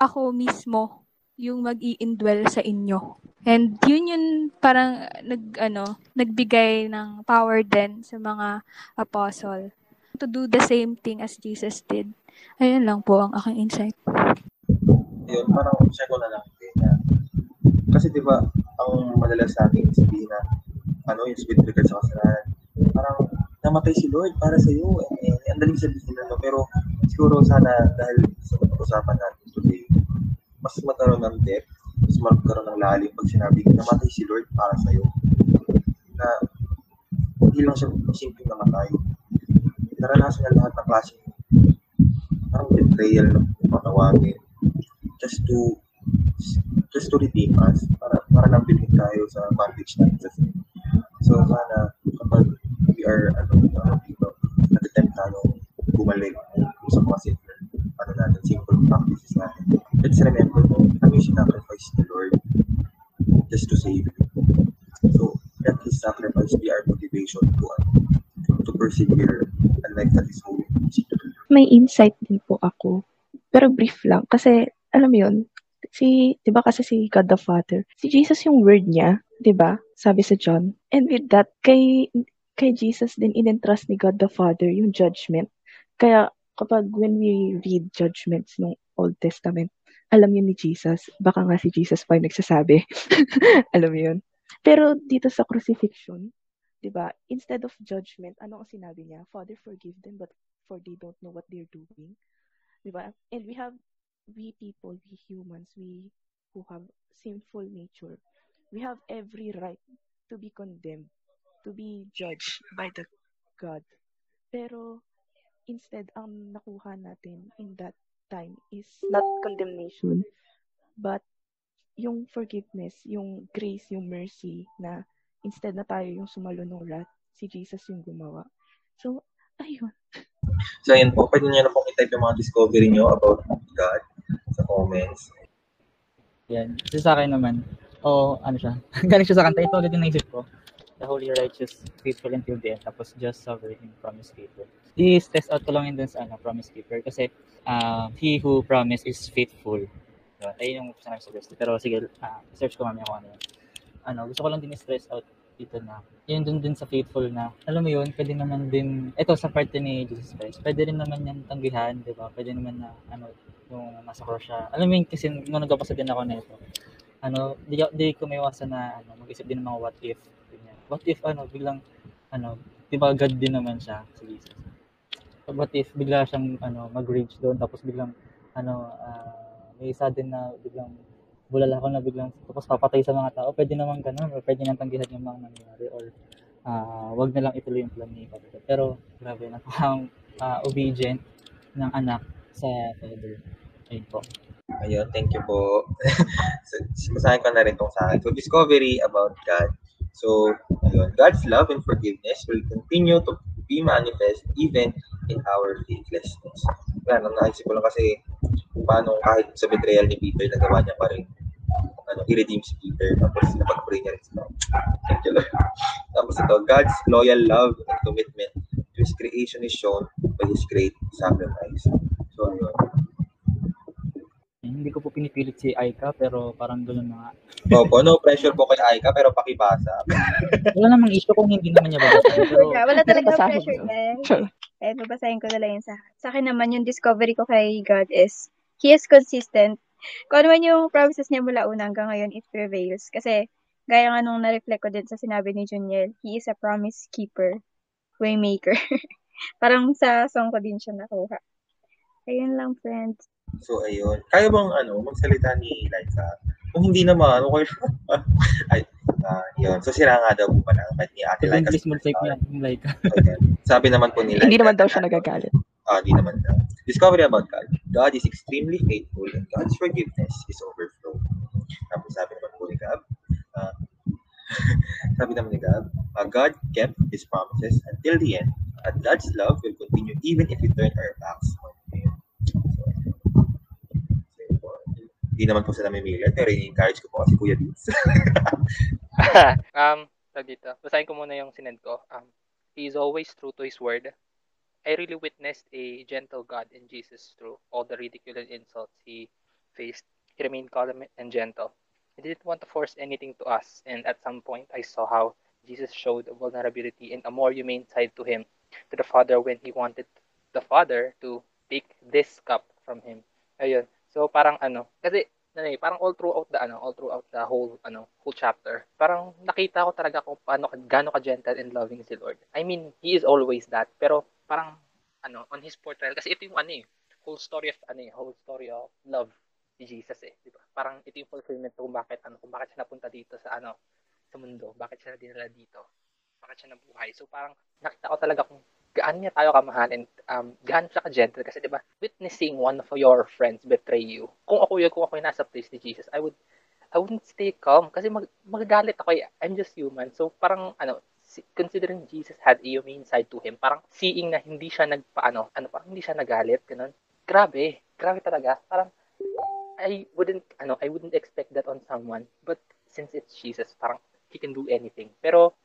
ako mismo yung mag indwell sa inyo. And yun yun parang nag, ano, nagbigay ng power din sa mga apostle to do the same thing as Jesus did. Ayun lang po ang aking insight.
Yun, parang check ko na lang din na kasi 'di ba, ang madalas nating sabihin na ano, yung with regard sa kasalanan, parang namatay si Lord para sa iyo. Eh, eh, ang daling sabihin na, pero siguro sana dahil sa pag-usapan natin today, mas magkaroon ng depth, mas magkaroon ng lalim pag sinabi namatay si Lord para sa iyo. Na hindi lang siya simpleng namatay. Naranasan niya lahat ng klaseng parang betrayal na patawagin just to just to redeem us para para nang bilhin tayo sa bondage sa sin. So sana kapag we are ano uh, dito, nag-attempt tayo bumalik sa mga ano natin, simple practices natin. Let's remember mo, ano yung sinacrifice ni Lord just to save you. So, let His sacrifice be our motivation to uh, to persevere a life that is holy.
May insight din po ako. Pero brief lang. Kasi, alam mo yun, si, 'di ba kasi si God the Father, si Jesus yung word niya, 'di ba? Sabi sa John. And with that, kay kay Jesus din inentrust ni God the Father yung judgment. Kaya kapag when we read judgments ng Old Testament, alam yun ni Jesus. Baka nga si Jesus pa yung nagsasabi. alam yun. Pero dito sa crucifixion, 'di ba? Instead of judgment, ano ang sinabi niya? Father, forgive them but for they don't know what they're doing. 'Di ba? And we have we people, we humans, we who have sinful nature, we have every right to be condemned, to be judged by the God. Pero instead, ang nakuha natin in that time is not condemnation, but yung forgiveness, yung grace, yung mercy na instead na tayo yung sumalo ng wrath, si Jesus yung gumawa. So, ayun.
So, ayun po. Pwede nyo na pong i-type yung mga discovery nyo about God sa comments.
Yan. So, sa akin naman, o oh, ano siya, galing siya sa kanta. Ito agad yung naisip ko. The Holy Righteous, Faithful until the end. Tapos Just Sovereign Promise Keeper. I-test out ko lang yun dun sa ano, Promise Keeper. Kasi uh, He who promise is faithful. Diba? Ayun yung sinabi sa best. Pero sige, uh, search ko mamaya kung ano yun. Ano, gusto ko lang din i-stress out dito na, yun dun din sa faithful na, alam mo yun, pwede naman din, ito sa parte ni Jesus Christ, pwede rin naman yan tanggihan, di ba? Pwede naman na, ano, yung nasa cross siya. Alam mo yun, kasi nung nagpapasa din ako na ito, ano, di, di ko may na, ano, mag-isip din ng mga what if. What if, ano, biglang, ano, di ba God din naman siya, si Jesus. So, what if bigla siyang, ano, mag-rage doon, tapos biglang, ano, uh, may din na biglang bulala ako na biglang tapos papatay sa mga tao, pwede naman ganun, or pwede nang tanggihan yung mga nangyari, or uh, wag na lang ituloy yung plan ni Father. Pero, grabe, napakang uh, obedient ng anak sa father. Ayun po.
Ayun, thank you po. masahin ko na rin tong sa discovery about God. So, ayun, God's love and forgiveness will continue to be manifest even in our faithlessness. Yan, ang naisip ko lang kasi paano kahit sa betrayal ni Peter, nagawa niya pa rin ano, i-redeem si Peter. Tapos napag-pray niya rin sila. Thank you, Lord. Tapos ito, God's loyal love and commitment to His creation is shown by His great sacrifice. So, ayun.
Hindi ko po pinipilit si Aika, pero parang gano'n na nga.
Opo, no pressure po kay Aika, pero pakibasa.
Wala namang issue kung hindi naman niya babasahin. Pero,
wala talaga
Basahin
pressure,
mo.
guys. Eh, babasahin ko na lang yun sa Sa akin naman, yung discovery ko kay God is, He is consistent. Kung ano man yung promises niya mula una hanggang ngayon, it prevails. Kasi, gaya nga nung na-reflect ko din sa sinabi ni Juniel, He is a promise keeper, waymaker. Parang sa song ko din siya nakuha. Ayun lang, friends.
So, ayun. Kaya bang, ano, magsalita ni Liza? Kung hindi naman, okay. Ay, uh, yun. So, sira nga daw po pala kahit ni Ate Laika.
English mo type niya.
Okay. Sabi naman po ni Laika.
Hindi naman daw siya nagagalit.
Ah, di naman daw. Discovery about God. God is extremely faithful and God's forgiveness is overflow. Tapos sabi naman po ni Gab, uh, sabi naman ni Gab, uh, God kept His promises until the end, and God's love will continue even if we turn our backs on Him. So, hindi naman po sila million, pero i-encourage ko po kasi Kuya Vince.
um, dito. Basahin ko muna yung sinend ko. Um, he is always true to his word. I really witnessed a gentle God in Jesus through all the ridicule and insults he faced. He remained calm and gentle. He didn't want to force anything to us, and at some point I saw how Jesus showed vulnerability and a more humane side to him, to the Father when he wanted the Father to take this cup from him. Ayun. So parang ano, kasi ano eh, parang all throughout the ano, all throughout the whole ano, whole chapter, parang nakita ko talaga kung paano gaano ka gentle and loving si Lord. I mean, he is always that, pero parang ano, on his portrayal kasi ito yung ano eh, whole story of ano eh, whole story of love si Jesus eh, di ba? Parang ito yung fulfillment kung bakit ano, kung bakit siya napunta dito sa ano, sa mundo, bakit siya dinala dito, bakit siya nabuhay. So parang nakita ko talaga kung gaano niya tayo kamahalin, um, gaano siya ka-gentle. Kasi, di ba, witnessing one of your friends betray you. Kung ako yun, kung ako yung nasa place ni Jesus, I would, I wouldn't stay calm. Kasi mag, magagalit ako. I'm just human. So, parang, ano, considering Jesus had a humane side to him, parang seeing na hindi siya nagpaano, ano, parang hindi siya nagalit, ganun. Grabe. Grabe talaga. Parang, I wouldn't, ano, I wouldn't expect that on someone. But, since it's Jesus, parang, he can do anything. Pero,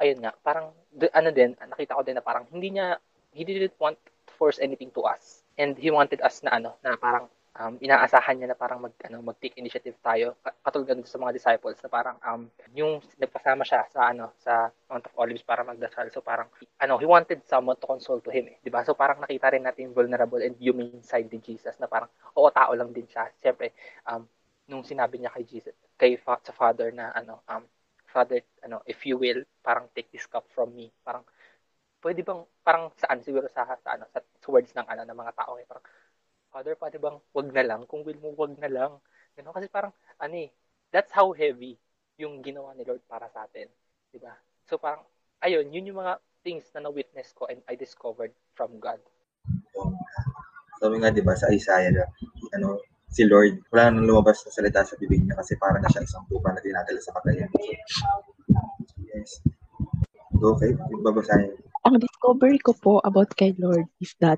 ayun nga, parang, ano din, nakita ko din na parang hindi niya, he didn't want to force anything to us. And he wanted us na ano, na parang, um, inaasahan niya na parang mag, ano, mag-take initiative tayo. Katulad ganun sa mga disciples na parang, um, yung nagpasama siya sa, ano, sa Mount of Olives para magdasal. So parang, ano, he wanted someone to console to him eh. Di ba? So parang nakita rin natin vulnerable and humane side ni Jesus na parang, oo, tao lang din siya. Siyempre, um, nung sinabi niya kay Jesus, kay fa- sa Father na, ano, um, Father, ano, if you will, parang take this cup from me. Parang, pwede bang, parang saan, siguro sa, sa, ano, sa, words ng, ano, ng mga tao, eh, parang, Father, pwede bang wag na lang? Kung will mo, wag na lang. Ganun, kasi parang, ano eh, that's how heavy yung ginawa ni Lord para sa atin. di ba So parang, ayun, yun yung mga things na na-witness ko and I discovered from God.
Sabi nga, di ba, sa Isaiah, ano, si Lord, wala nang lumabas na salita sa bibig niya kasi para na siya isang tupa na dinadala sa katayan. So, yes. Okay, babasahin.
Ang discovery ko po about kay Lord is that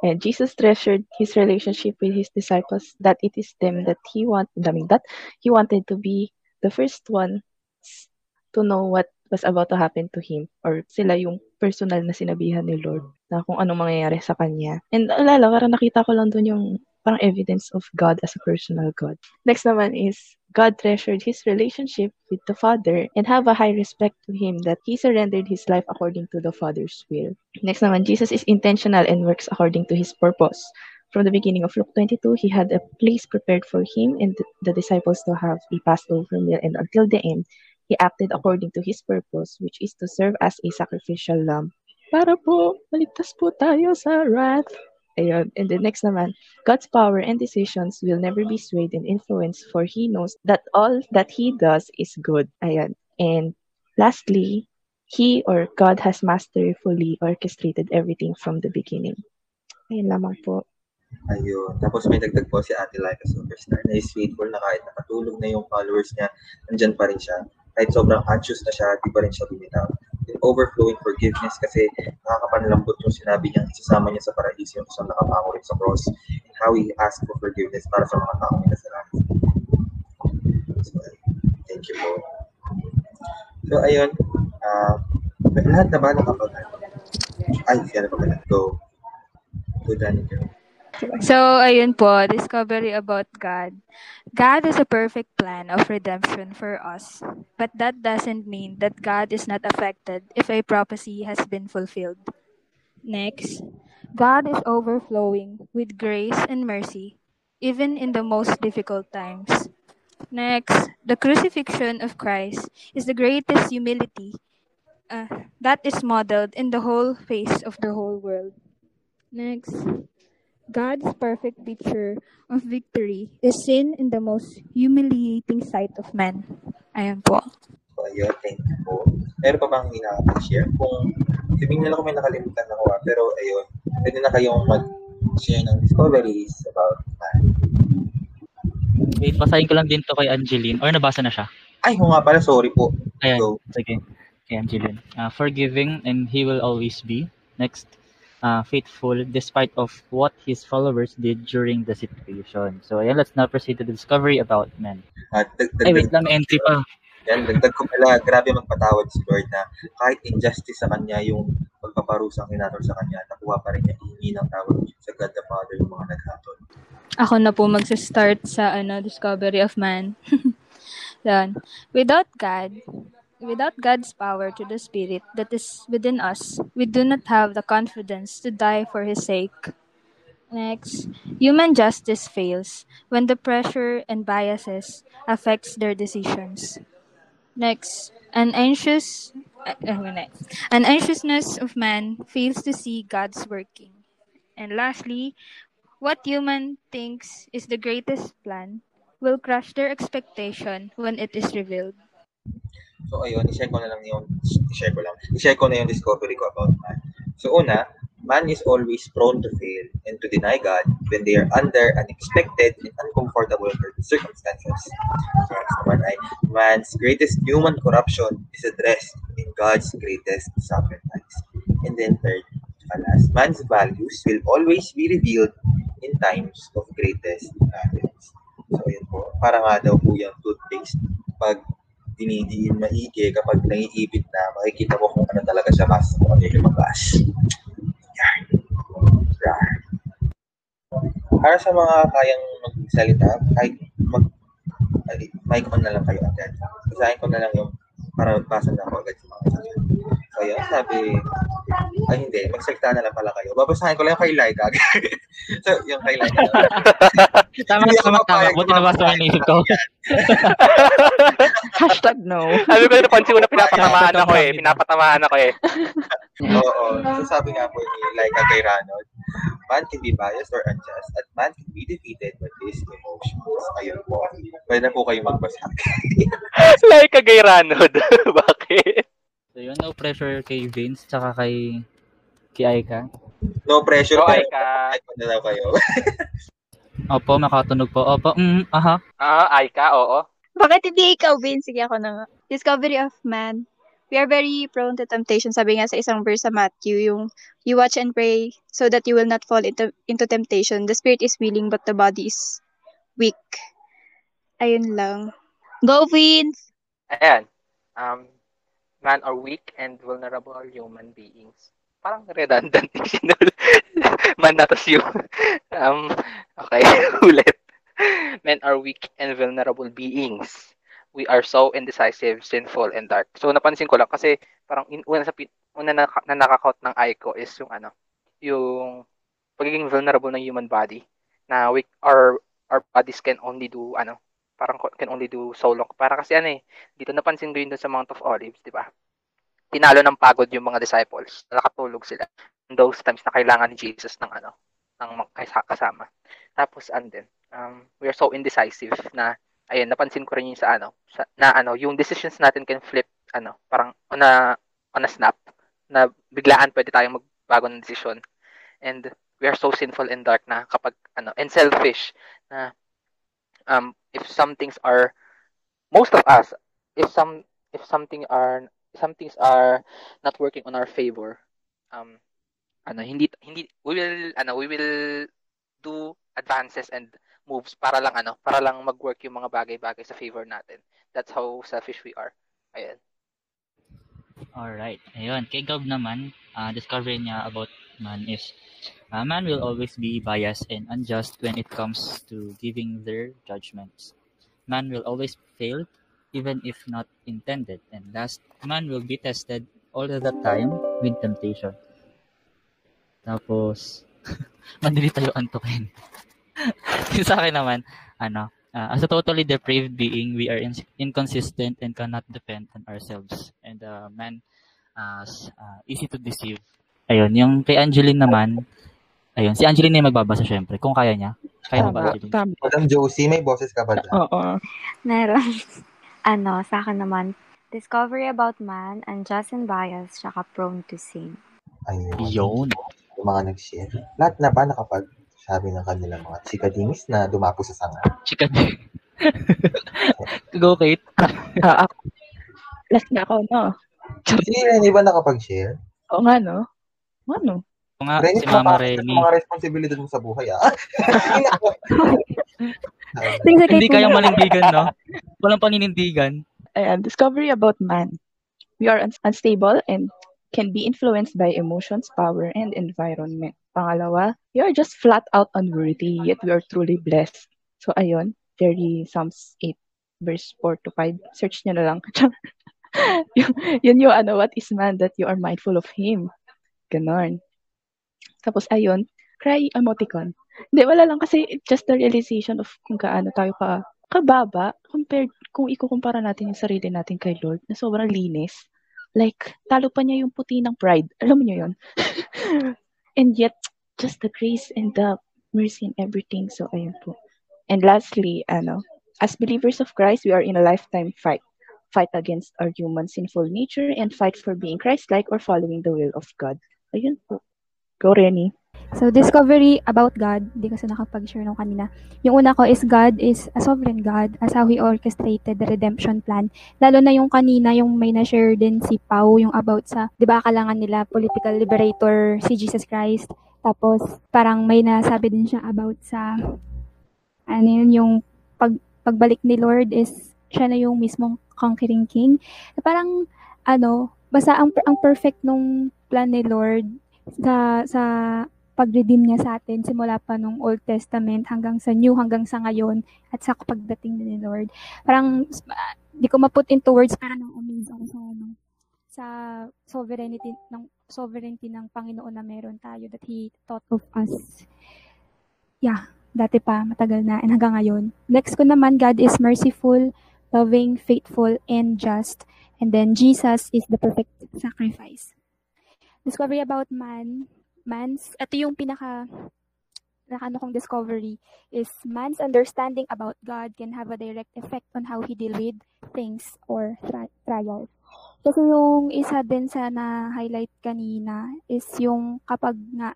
eh, Jesus treasured his relationship with his disciples that it is them that he want, I mean, that he wanted to be the first one to know what was about to happen to him or sila yung personal na sinabihan ni Lord na kung anong mangyayari sa kanya. And alala, parang nakita ko lang doon yung parang evidence of God as a personal God. Next naman is God treasured his relationship with the Father and have a high respect to him that he surrendered his life according to the Father's will. Next naman, Jesus is intentional and works according to his purpose. From the beginning of Luke 22, he had a place prepared for him and the disciples to have a Passover meal, and until the end, he acted according to his purpose, which is to serve as a sacrificial lamb. Para po, maligtas po tayo sa wrath. Ayun. And the next naman, God's power and decisions will never be swayed and influenced for He knows that all that He does is good. Ayan. And lastly, He or God has masterfully orchestrated everything from the beginning. Ayun lamang po.
Ayun. Tapos may dagdag po si Ate Laika Superstar na is faithful na kahit nakatulog na yung followers niya, nandyan pa rin siya. Kahit sobrang anxious na siya, di pa rin siya bumitaw. In overflowing forgiveness kasi nakakapanlambot yung sinabi niya, isasama niya sa paraiso yung isang nakapango rin sa cross and how he asked for forgiveness para sa mga taong may kasalanan. So, thank you po. So, ayun. Uh, lahat na ba nakapag Ay, siya na pa pala. Go. Go, Danny.
So, ayun po, discovery about God. God has a perfect plan of redemption for us, but that doesn't mean that God is not affected if a prophecy has been fulfilled. Next, God is overflowing with grace and mercy, even in the most difficult times. Next, the crucifixion of Christ is the greatest humility uh, that is modeled in the whole face of the whole world. Next, God's perfect picture of victory is seen in the most humiliating sight of man. Ayan po.
So, ayun, thank you po. Meron pa bang ina-share? Kung sabihin nila kung may nakalimutan ako, ah, pero ayun, pwede na kayong mag-share ng discoveries about man.
Wait, basahin ko lang din to kay Angeline. Or nabasa na siya?
Ay, oo nga pala, sorry po.
Ayan,
Go.
sige. Kay Angeline. Uh, forgiving and he will always be. Next, uh, faithful despite of what his followers did during the situation. So ayan, let's now proceed to the discovery about men.
At
Ay, wait lang, entry pa.
Yan, dagdag ko pala, grabe magpatawad si Lord na kahit injustice sa kanya yung pagpaparusang kinatol sa kanya, nakuha pa rin niya hihingi ng tawad sa God the Father yung mga naghatol.
Ako na po magsa-start sa ano, discovery of man. Yan. Without God, without God's power to the spirit that is within us, we do not have the confidence to die for his sake. Next, human justice fails when the pressure and biases affects their decisions. Next, an anxious uh, uh, an anxiousness of man fails to see God's working. And lastly, what human thinks is the greatest plan will crush their expectation when it is revealed.
So ayun, i-share ko na lang yung, i-share ko lang, i-share ko na yung discovery ko about man. So una, man is always prone to fail and to deny God when they are under unexpected and uncomfortable circumstances. So naman ay, man's greatest human corruption is addressed in God's greatest sacrifice. And then third, alas, man's values will always be revealed in times of greatest trials. So yun po, para nga daw po yung toothpaste, pag dinidiin maigi, kapag naiipit na, makikita mo kung ano talaga siya mas kung ano yung lumabas. Para sa mga kayang magsalita, kahit mag mic on na lang kayo agad. Basahin ko na lang yung para magbasa na ako agad sa mga sasagot. Yun, sabi, ay hindi, magsalita na lang pala kayo. Babasahin ko lang yung kay Laika. so, yung kay Laika.
Tama,
ako
tama, tama. Buti
na
ko yung naisip ko.
Hashtag no.
Sabi ko napansin ko na pinapatamaan ako eh. Pinapatamaan ako eh.
Oo. So, sabi nga po ni Laika kay Ranod, man can be biased or unjust at man can be defeated by his emotions. Ayun po. Pwede na po kayo magbasa.
like a gay Ranod. Bakit?
Yun, no pressure kay Vince, tsaka kay kay Aika.
No pressure. Pero
Aika.
Aika na kayo.
Opo, makatunog po. Opo, mm, aha.
Ah, Aika, oo.
Bakit hindi ikaw, Vin? Sige ako na nga. Discovery of man. We are very prone to temptation. Sabi nga sa isang verse sa Matthew, yung you watch and pray so that you will not fall into, into temptation. The spirit is willing but the body is weak. Ayun lang. Go, Vince!
Ayan. Um, man are weak and vulnerable human beings. Parang redundant yung man na tas yung. Um, okay, ulit. Men are weak and vulnerable beings. We are so indecisive, sinful, and dark. So, napansin ko lang kasi parang in, una, sa, una na, na nakakount ng eye ko is yung ano, yung pagiging vulnerable ng human body na we, our, our bodies can only do ano, parang can only do so long. Para kasi ano eh, dito napansin ko yun dun sa Mount of Olives, di ba? Tinalo ng pagod yung mga disciples. Nakatulog sila. Those times na kailangan ni Jesus ng ano, ng kasama. Tapos and then, um, we are so indecisive na ayun, napansin ko rin yun sa ano, sa, na ano, yung decisions natin can flip ano, parang on a on a snap na biglaan pwede tayong magbago ng decision. And we are so sinful and dark na kapag ano, and selfish na um if some things are most of us if some if something are some things are not working on our favor um ano hindi hindi we will ano we will do advances and moves para lang ano para lang mag-work yung mga bagay-bagay sa favor natin that's how selfish we are ayun
Alright. Ayun. Kay Gab naman, uh, discovery niya about man is uh, man will always be biased and unjust when it comes to giving their judgments. Man will always fail even if not intended. And last, man will be tested all the time with temptation. Tapos, madali tayo antukin. sa akin naman, ano, uh, as a totally depraved being, we are in- inconsistent and cannot depend on ourselves. And uh, man, uh, uh, easy to deceive. Ayun, yung kay Angeline naman, ayun, si Angeline na yung magbabasa syempre, kung kaya niya. Kaya mo ba, Angeline?
Tama. Madam Josie, may boses ka ba dyan?
Oo.
Meron. ano, sa akin naman, discovery about man, unjust and biased, tsaka prone to sin.
Ayun.
Yun.
Yung mga nag-share. Lahat na ba nakapag sabi ng kanilang mga chikadings na dumapo sa sanga?
Chikading. Go, Kate.
Ah, ako. Last na ako, no?
Hindi, hindi ba nakapag-share?
Oo nga, no? Ano?
Nga,
Renny,
si Mama
sa mga responsibilidad mo sa buhay, ah.
Hindi kayang manindigan, no? Walang paninindigan.
Ayan, discovery about man. We are un- unstable and can be influenced by emotions, power, and environment. Pangalawa, we are just flat out unworthy, yet we are truly blessed. So, ayun, very Psalms 8, verse 4 to 5. Search nyo na lang. yun, yun yung ano, what is man that you are mindful of him? Ganon. Tapos, ayun, cry emoticon. Hindi, wala lang kasi just the realization of kung gaano tayo ka kababa compared kung ikukumpara natin yung sarili natin kay Lord na sobrang linis. Like, talo pa niya yung puti ng pride. Alam niyo yun? and yet, just the grace and the mercy and everything. So, ayun po. And lastly, ano, as believers of Christ, we are in a lifetime fight. Fight against our human sinful nature and fight for being Christ-like or following the will of God. Ayun po. Go, Renny.
So, discovery about God, hindi kasi nakapag-share nung kanina. Yung una ko is God is a sovereign God as how He orchestrated the redemption plan. Lalo na yung kanina, yung may na-share din si Pau, yung about sa, di ba, kalangan nila political liberator si Jesus Christ. Tapos, parang may nasabi din siya about sa, ano yun, yung pag, pagbalik ni Lord is, siya na yung mismong conquering king. Parang, ano, basta ang, ang perfect nung plan ni Lord sa, sa pag-redeem niya sa atin simula pa nung Old Testament hanggang sa New, hanggang sa ngayon at sa pagdating ni Lord. Parang, uh, di ko ma-put into words, parang nang amaze sa, ano, sa sovereignty ng sovereignty ng Panginoon na meron tayo that He thought of us. Yeah, dati pa, matagal na, and hanggang ngayon. Next ko naman, God is merciful, loving, faithful, and just. And then, Jesus is the perfect sacrifice. Discovery about man, man's, ito yung pinaka, nakano kong discovery, is man's understanding about God can have a direct effect on how he deal with things or tri- trials. Kasi yung isa din sa na-highlight kanina is yung kapag nga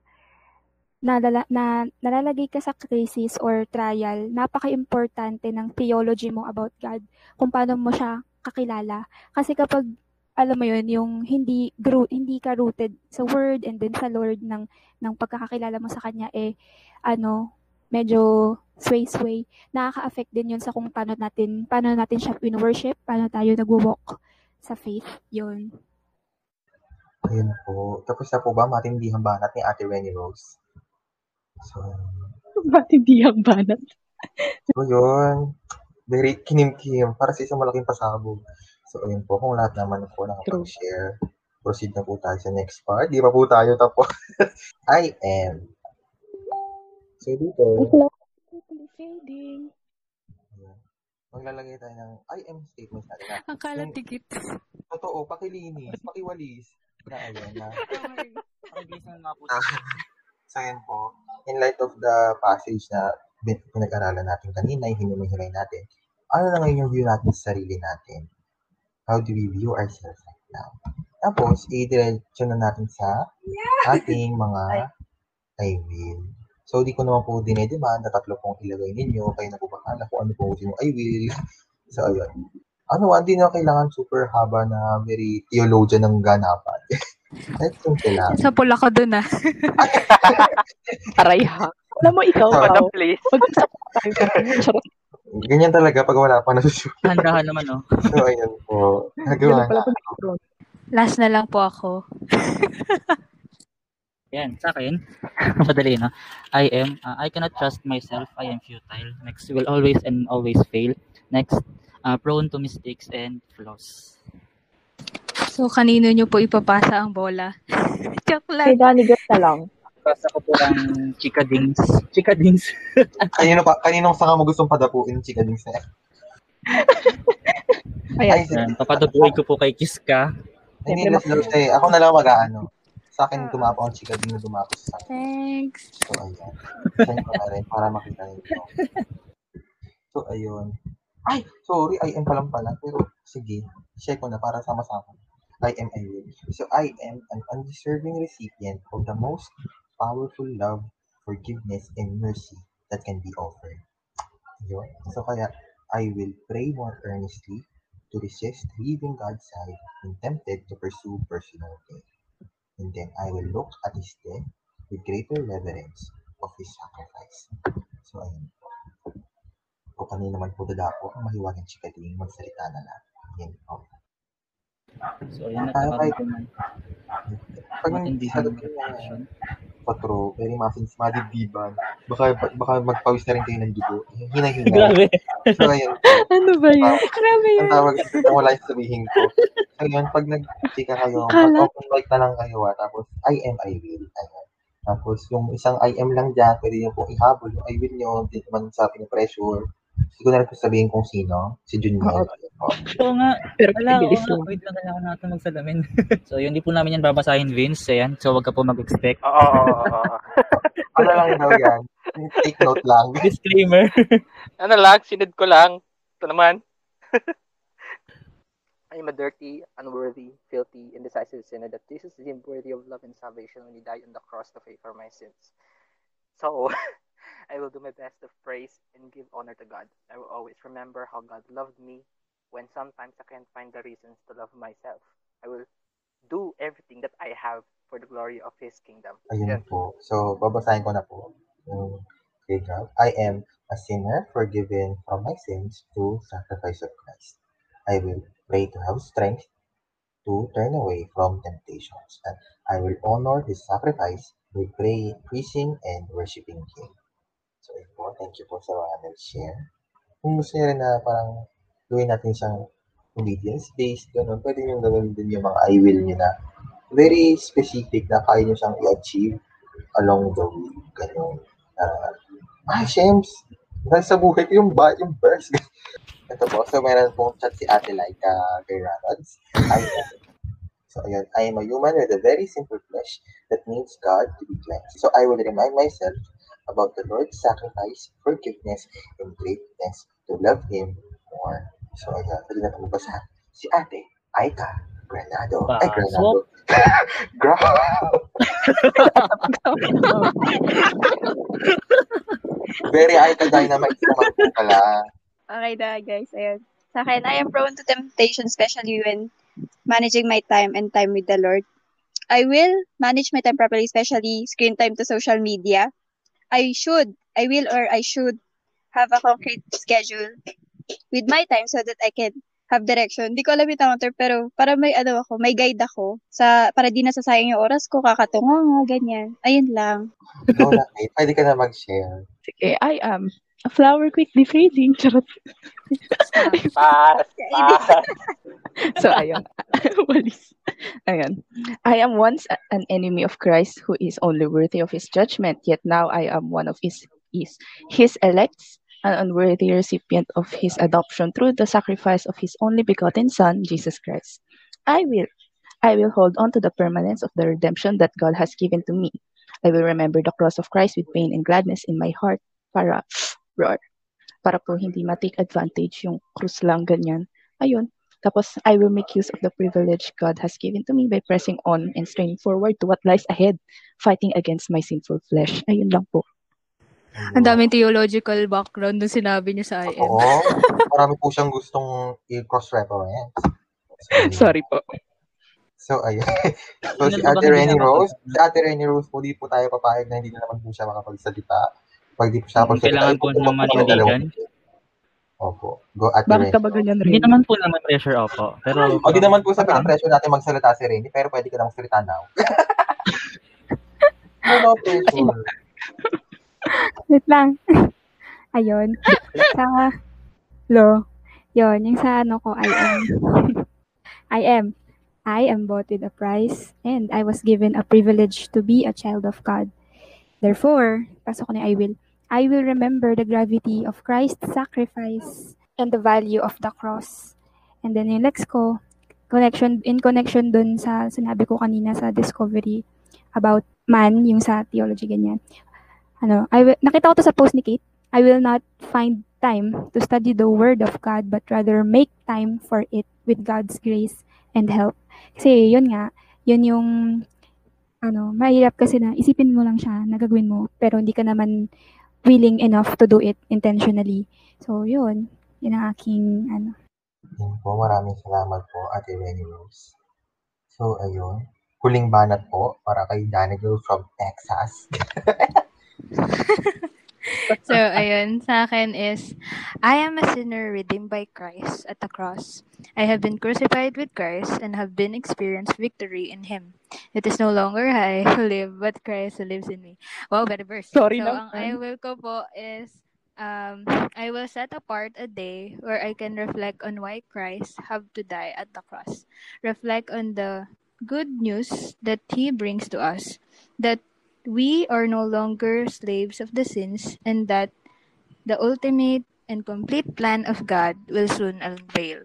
nalala, na, nalalagay ka sa crisis or trial, napaka-importante ng theology mo about God, kung paano mo siya kakilala. Kasi kapag alam mo yun, yung hindi gro- hindi ka rooted sa word and then sa Lord ng ng pagkakakilala mo sa kanya eh ano, medyo sway-sway. Nakaka-affect din yun sa kung paano natin paano natin siya in-worship, paano tayo nagwo-walk sa faith. Yun.
Ayun po. Tapos na po ba matindihang banat ni Ate Renny Rose? So,
Matindihang banat.
So, yun. Very kinim-kim. Para sa isang malaking pasabog. So, ayun po. Kung lahat naman po nakapag-share, proceed na po tayo sa next part. Di pa po tayo tapos. I am. So, dito.
Fading.
Maglalagay tayo ng I am statements natin. Na,
Ang kalatigit.
Totoo, pakilinis, pakiwalis. Na, ayan na.
Pakibilisan nga po.
so, yun po. In light of the passage na pinag-aralan natin kanina, yung hinimihilay natin, ano na ngayon yung view natin sa sarili natin? How do we view ourselves right now? Tapos, i-diretso na natin sa ating mga I will. So, di ko naman po dinedemand na tatlo pong ilagay ninyo. Kayo na po bakala kung ano po gusto I will. So, ayun. Ano, hindi na kailangan super haba na very theologian ng ganapan. Let's simple lang.
Sa pula ko dun ah.
Aray ha. Alam mo, ikaw,
Madam,
Pao.
please.
Mag-usap tayo. Charot.
Ganyan talaga pag wala pa nasusunod.
Handahan naman, oh.
So, ayun po. Nagawa na.
Last na lang po ako.
Yan, sa akin, madali, no? I am, uh, I cannot trust myself. I am futile. Next, will always and always fail. Next, uh, prone to mistakes and flaws.
So, kanino nyo po ipapasa ang bola? Joke
Kay
lang.
Danny Gat na lang.
Basta ko po lang chika dings. Chika dings.
Kanino pa, kaninong sanga mo gustong padapuin, chika dings na yan?
Ayan.
Ay,
Yan, papadabuhay ko po kay Kiska.
hindi na eh. Ako na lang mag-ano. Sa akin, dumapo ang chika ding na dumapo sa akin.
Thanks.
So, ayan. Send ko na rin para makita ninyo. So, ayun. Ay, sorry, I am pa lang pala. Pero, sige, share ko na para sama-sama. I am I will. So, I am an undeserving recipient of the most powerful love, forgiveness, and mercy that can be offered. Yun. So, kaya, I will pray more earnestly to resist leaving God's side when tempted to pursue personal gain. And then I will look at His death with greater reverence of His sacrifice. So, ayun po. O kanina naman po dadapo, ang mahiwagang chikating, magsalita na lang. Yan po.
So, yun, nagkakaroon naman.
Pag hindi sa
ng action.
Patro, very muffins, madidiban. Baka, baka magpawis na rin kayo ng dugo. Hina-hina.
Grabe.
So, ayun.
Ano ba yun?
Ang-
Grabe
Ang
yun.
tawag dito, wala yung sabihin ko. So, yun, pag nag-chika kayo, mag-open mic na lang kayo, ah, tapos, I am, I will. Ayan. Tapos, yung isang I am lang dyan, pwede nyo pong ihabol yung I will nyo, hindi naman sa pinapressure. Hindi ko na rin sabihin kung sino. Si Junior.
Oo nga.
Pero
Wala, nga.
lang.
Wait lang, kailangan natin magsalamin. so, yun, di po namin yan babasahin, Vince. Ayan. So, wag ka po mag-expect.
Oo, oo, oo, oo.
Ano lang daw yan? Take note lang.
Disclaimer.
ano lang, sinid ko lang. Ito naman. I am a dirty, unworthy, filthy, indecisive sinner that Jesus deemed worthy of love and salvation when he died on the cross to pay for my sins. So, I will do my best to praise and give honor to God. I will always remember how God loved me when sometimes I can't find the reasons to love myself. I will do everything that I have for the glory of His kingdom.
Ayun po. So, babasahin ko na po. Yung kay God. I am a sinner forgiven from my sins through sacrifice of Christ. I will pray to have strength to turn away from temptations. And I will honor His sacrifice by praying, praising and worshiping Him. So, ayun po. Thank you po sa mga nag-share. Kung gusto niyo rin na parang gawin natin siyang obedience-based, ganun, pwede nyo gawin din yung mga I will nyo na very specific na kaya nyo siyang i-achieve along the way. Ganun. Uh, ah, Shems, dahil sa buhay ko yung, ba, yung verse. Ito po, so meron pong chat si Ate Laika kay Ranods. So ayun, I am a human with a very simple flesh that needs God to be cleansed. So I will remind myself about the Lord's sacrifice, forgiveness, and greatness to love Him more. So ayun, pwede na pumabasa. Si Ate Aika Granado. Ay, Granado. Gra Very Aika Dynamite naman po pala.
Okay na, guys. Ayun. Sa akin, I am prone to temptation, especially when managing my time and time with the Lord. I will manage my time properly, especially screen time to social media. I should, I will or I should have a concrete schedule with my time so that I can have direction. Hindi ko alam yung tamang term, pero para may ano ako, may guide ako sa para di nasasayang yung oras ko, kakatungo nga, ganyan. Ayun lang.
Na, Kate. Pwede ka na mag-share.
Sige, I am. A flower quickly fading. Charot.
Pass, pass.
so, ayun. Walis. Ayun. I am once an enemy of Christ who is only worthy of his judgment, yet now I am one of his, his, his elects, an unworthy recipient of his adoption through the sacrifice of his only begotten Son, Jesus Christ. I will I will hold on to the permanence of the redemption that God has given to me. I will remember the cross of Christ with pain and gladness in my heart para roar. Para po hindi ma-take advantage yung krus lang ganyan. Ayun. Tapos, I will make use of the privilege God has given to me by pressing on and straining forward to what lies ahead, fighting against my sinful flesh. Ayun lang po.
Ang daming theological background nung sinabi niya sa IM.
Oo. Marami po siyang gustong i-cross-reference.
Sorry po.
So, ayun. So, si
Ano
Ate Renny? Rose, si Ate Renny Rose po, di po tayo papayag na hindi na naman po siya makapagsalita. Pag di po siya makapagsalita,
Kailangan po
dalawa.
manindigan.
Opo. Go, Ate
Bakit ka ba ganyan,
Hindi naman po naman pressure, opo. Pero,
O, di naman po sa pinapressure natin magsalita si Renny, pero pwede ka na magsalita now. no pressure.
Wait lang. Ayun. Sa, lo, yun, yung sa ano ko, I am. I am. I am bought with a price, and I was given a privilege to be a child of God. Therefore, pasok na I will, I will remember the gravity of Christ's sacrifice and the value of the cross. And then yung next ko, connection, in connection dun sa sinabi ko kanina sa discovery about man, yung sa theology ganyan. Ano, I will, nakita ko to sa post ni Kate. I will not find time to study the word of God, but rather make time for it with God's grace and help. Kasi yun nga, yun yung ano, mahirap kasi na isipin mo lang siya na gagawin mo, pero hindi ka naman willing enough to do it intentionally. So, yun. Yun ang aking, ano.
Yun po, maraming salamat po, Ate Renny Rose. So, ayun. Huling banat po para kay Daniel from Texas.
So, ayun, sa akin is, I am a sinner redeemed by Christ at the cross. I have been crucified with Christ and have been experienced victory in Him. It is no longer I who live, but Christ who lives in me. Wow, better verse.
Sorry
so,
naman.
ang I will ko po is, um, I will set apart a day where I can reflect on why Christ have to die at the cross. Reflect on the good news that He brings to us. That we are no longer slaves of the sins and that the ultimate and complete plan of God will soon unveil.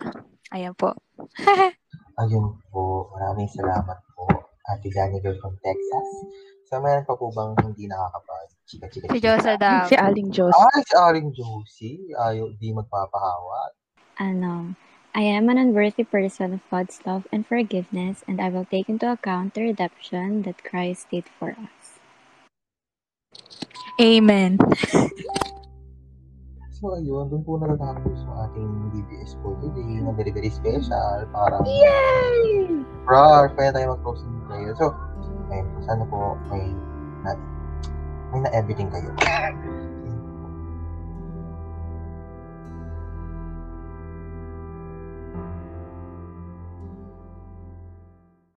Ayan po.
Ayun po, maraming salamat po, Ate Daniel from Texas. So, meron pa po bang hindi nakakapag-chika-chika?
Si Josa daw.
Si Aling Diyos.
Ah, si Aling Josie. Ayaw, di magpapahawat.
Ano, I am an unworthy person of God's love and forgiveness, and I will take into account the redemption that Christ did for us.
Amen.
So, ayun, doon po natatapos ang ating DBS for today na very, very special. Parang,
Yay!
Rar, kaya tayo mag-closing prayer. So, ayun, sana po may na, may na everything kayo.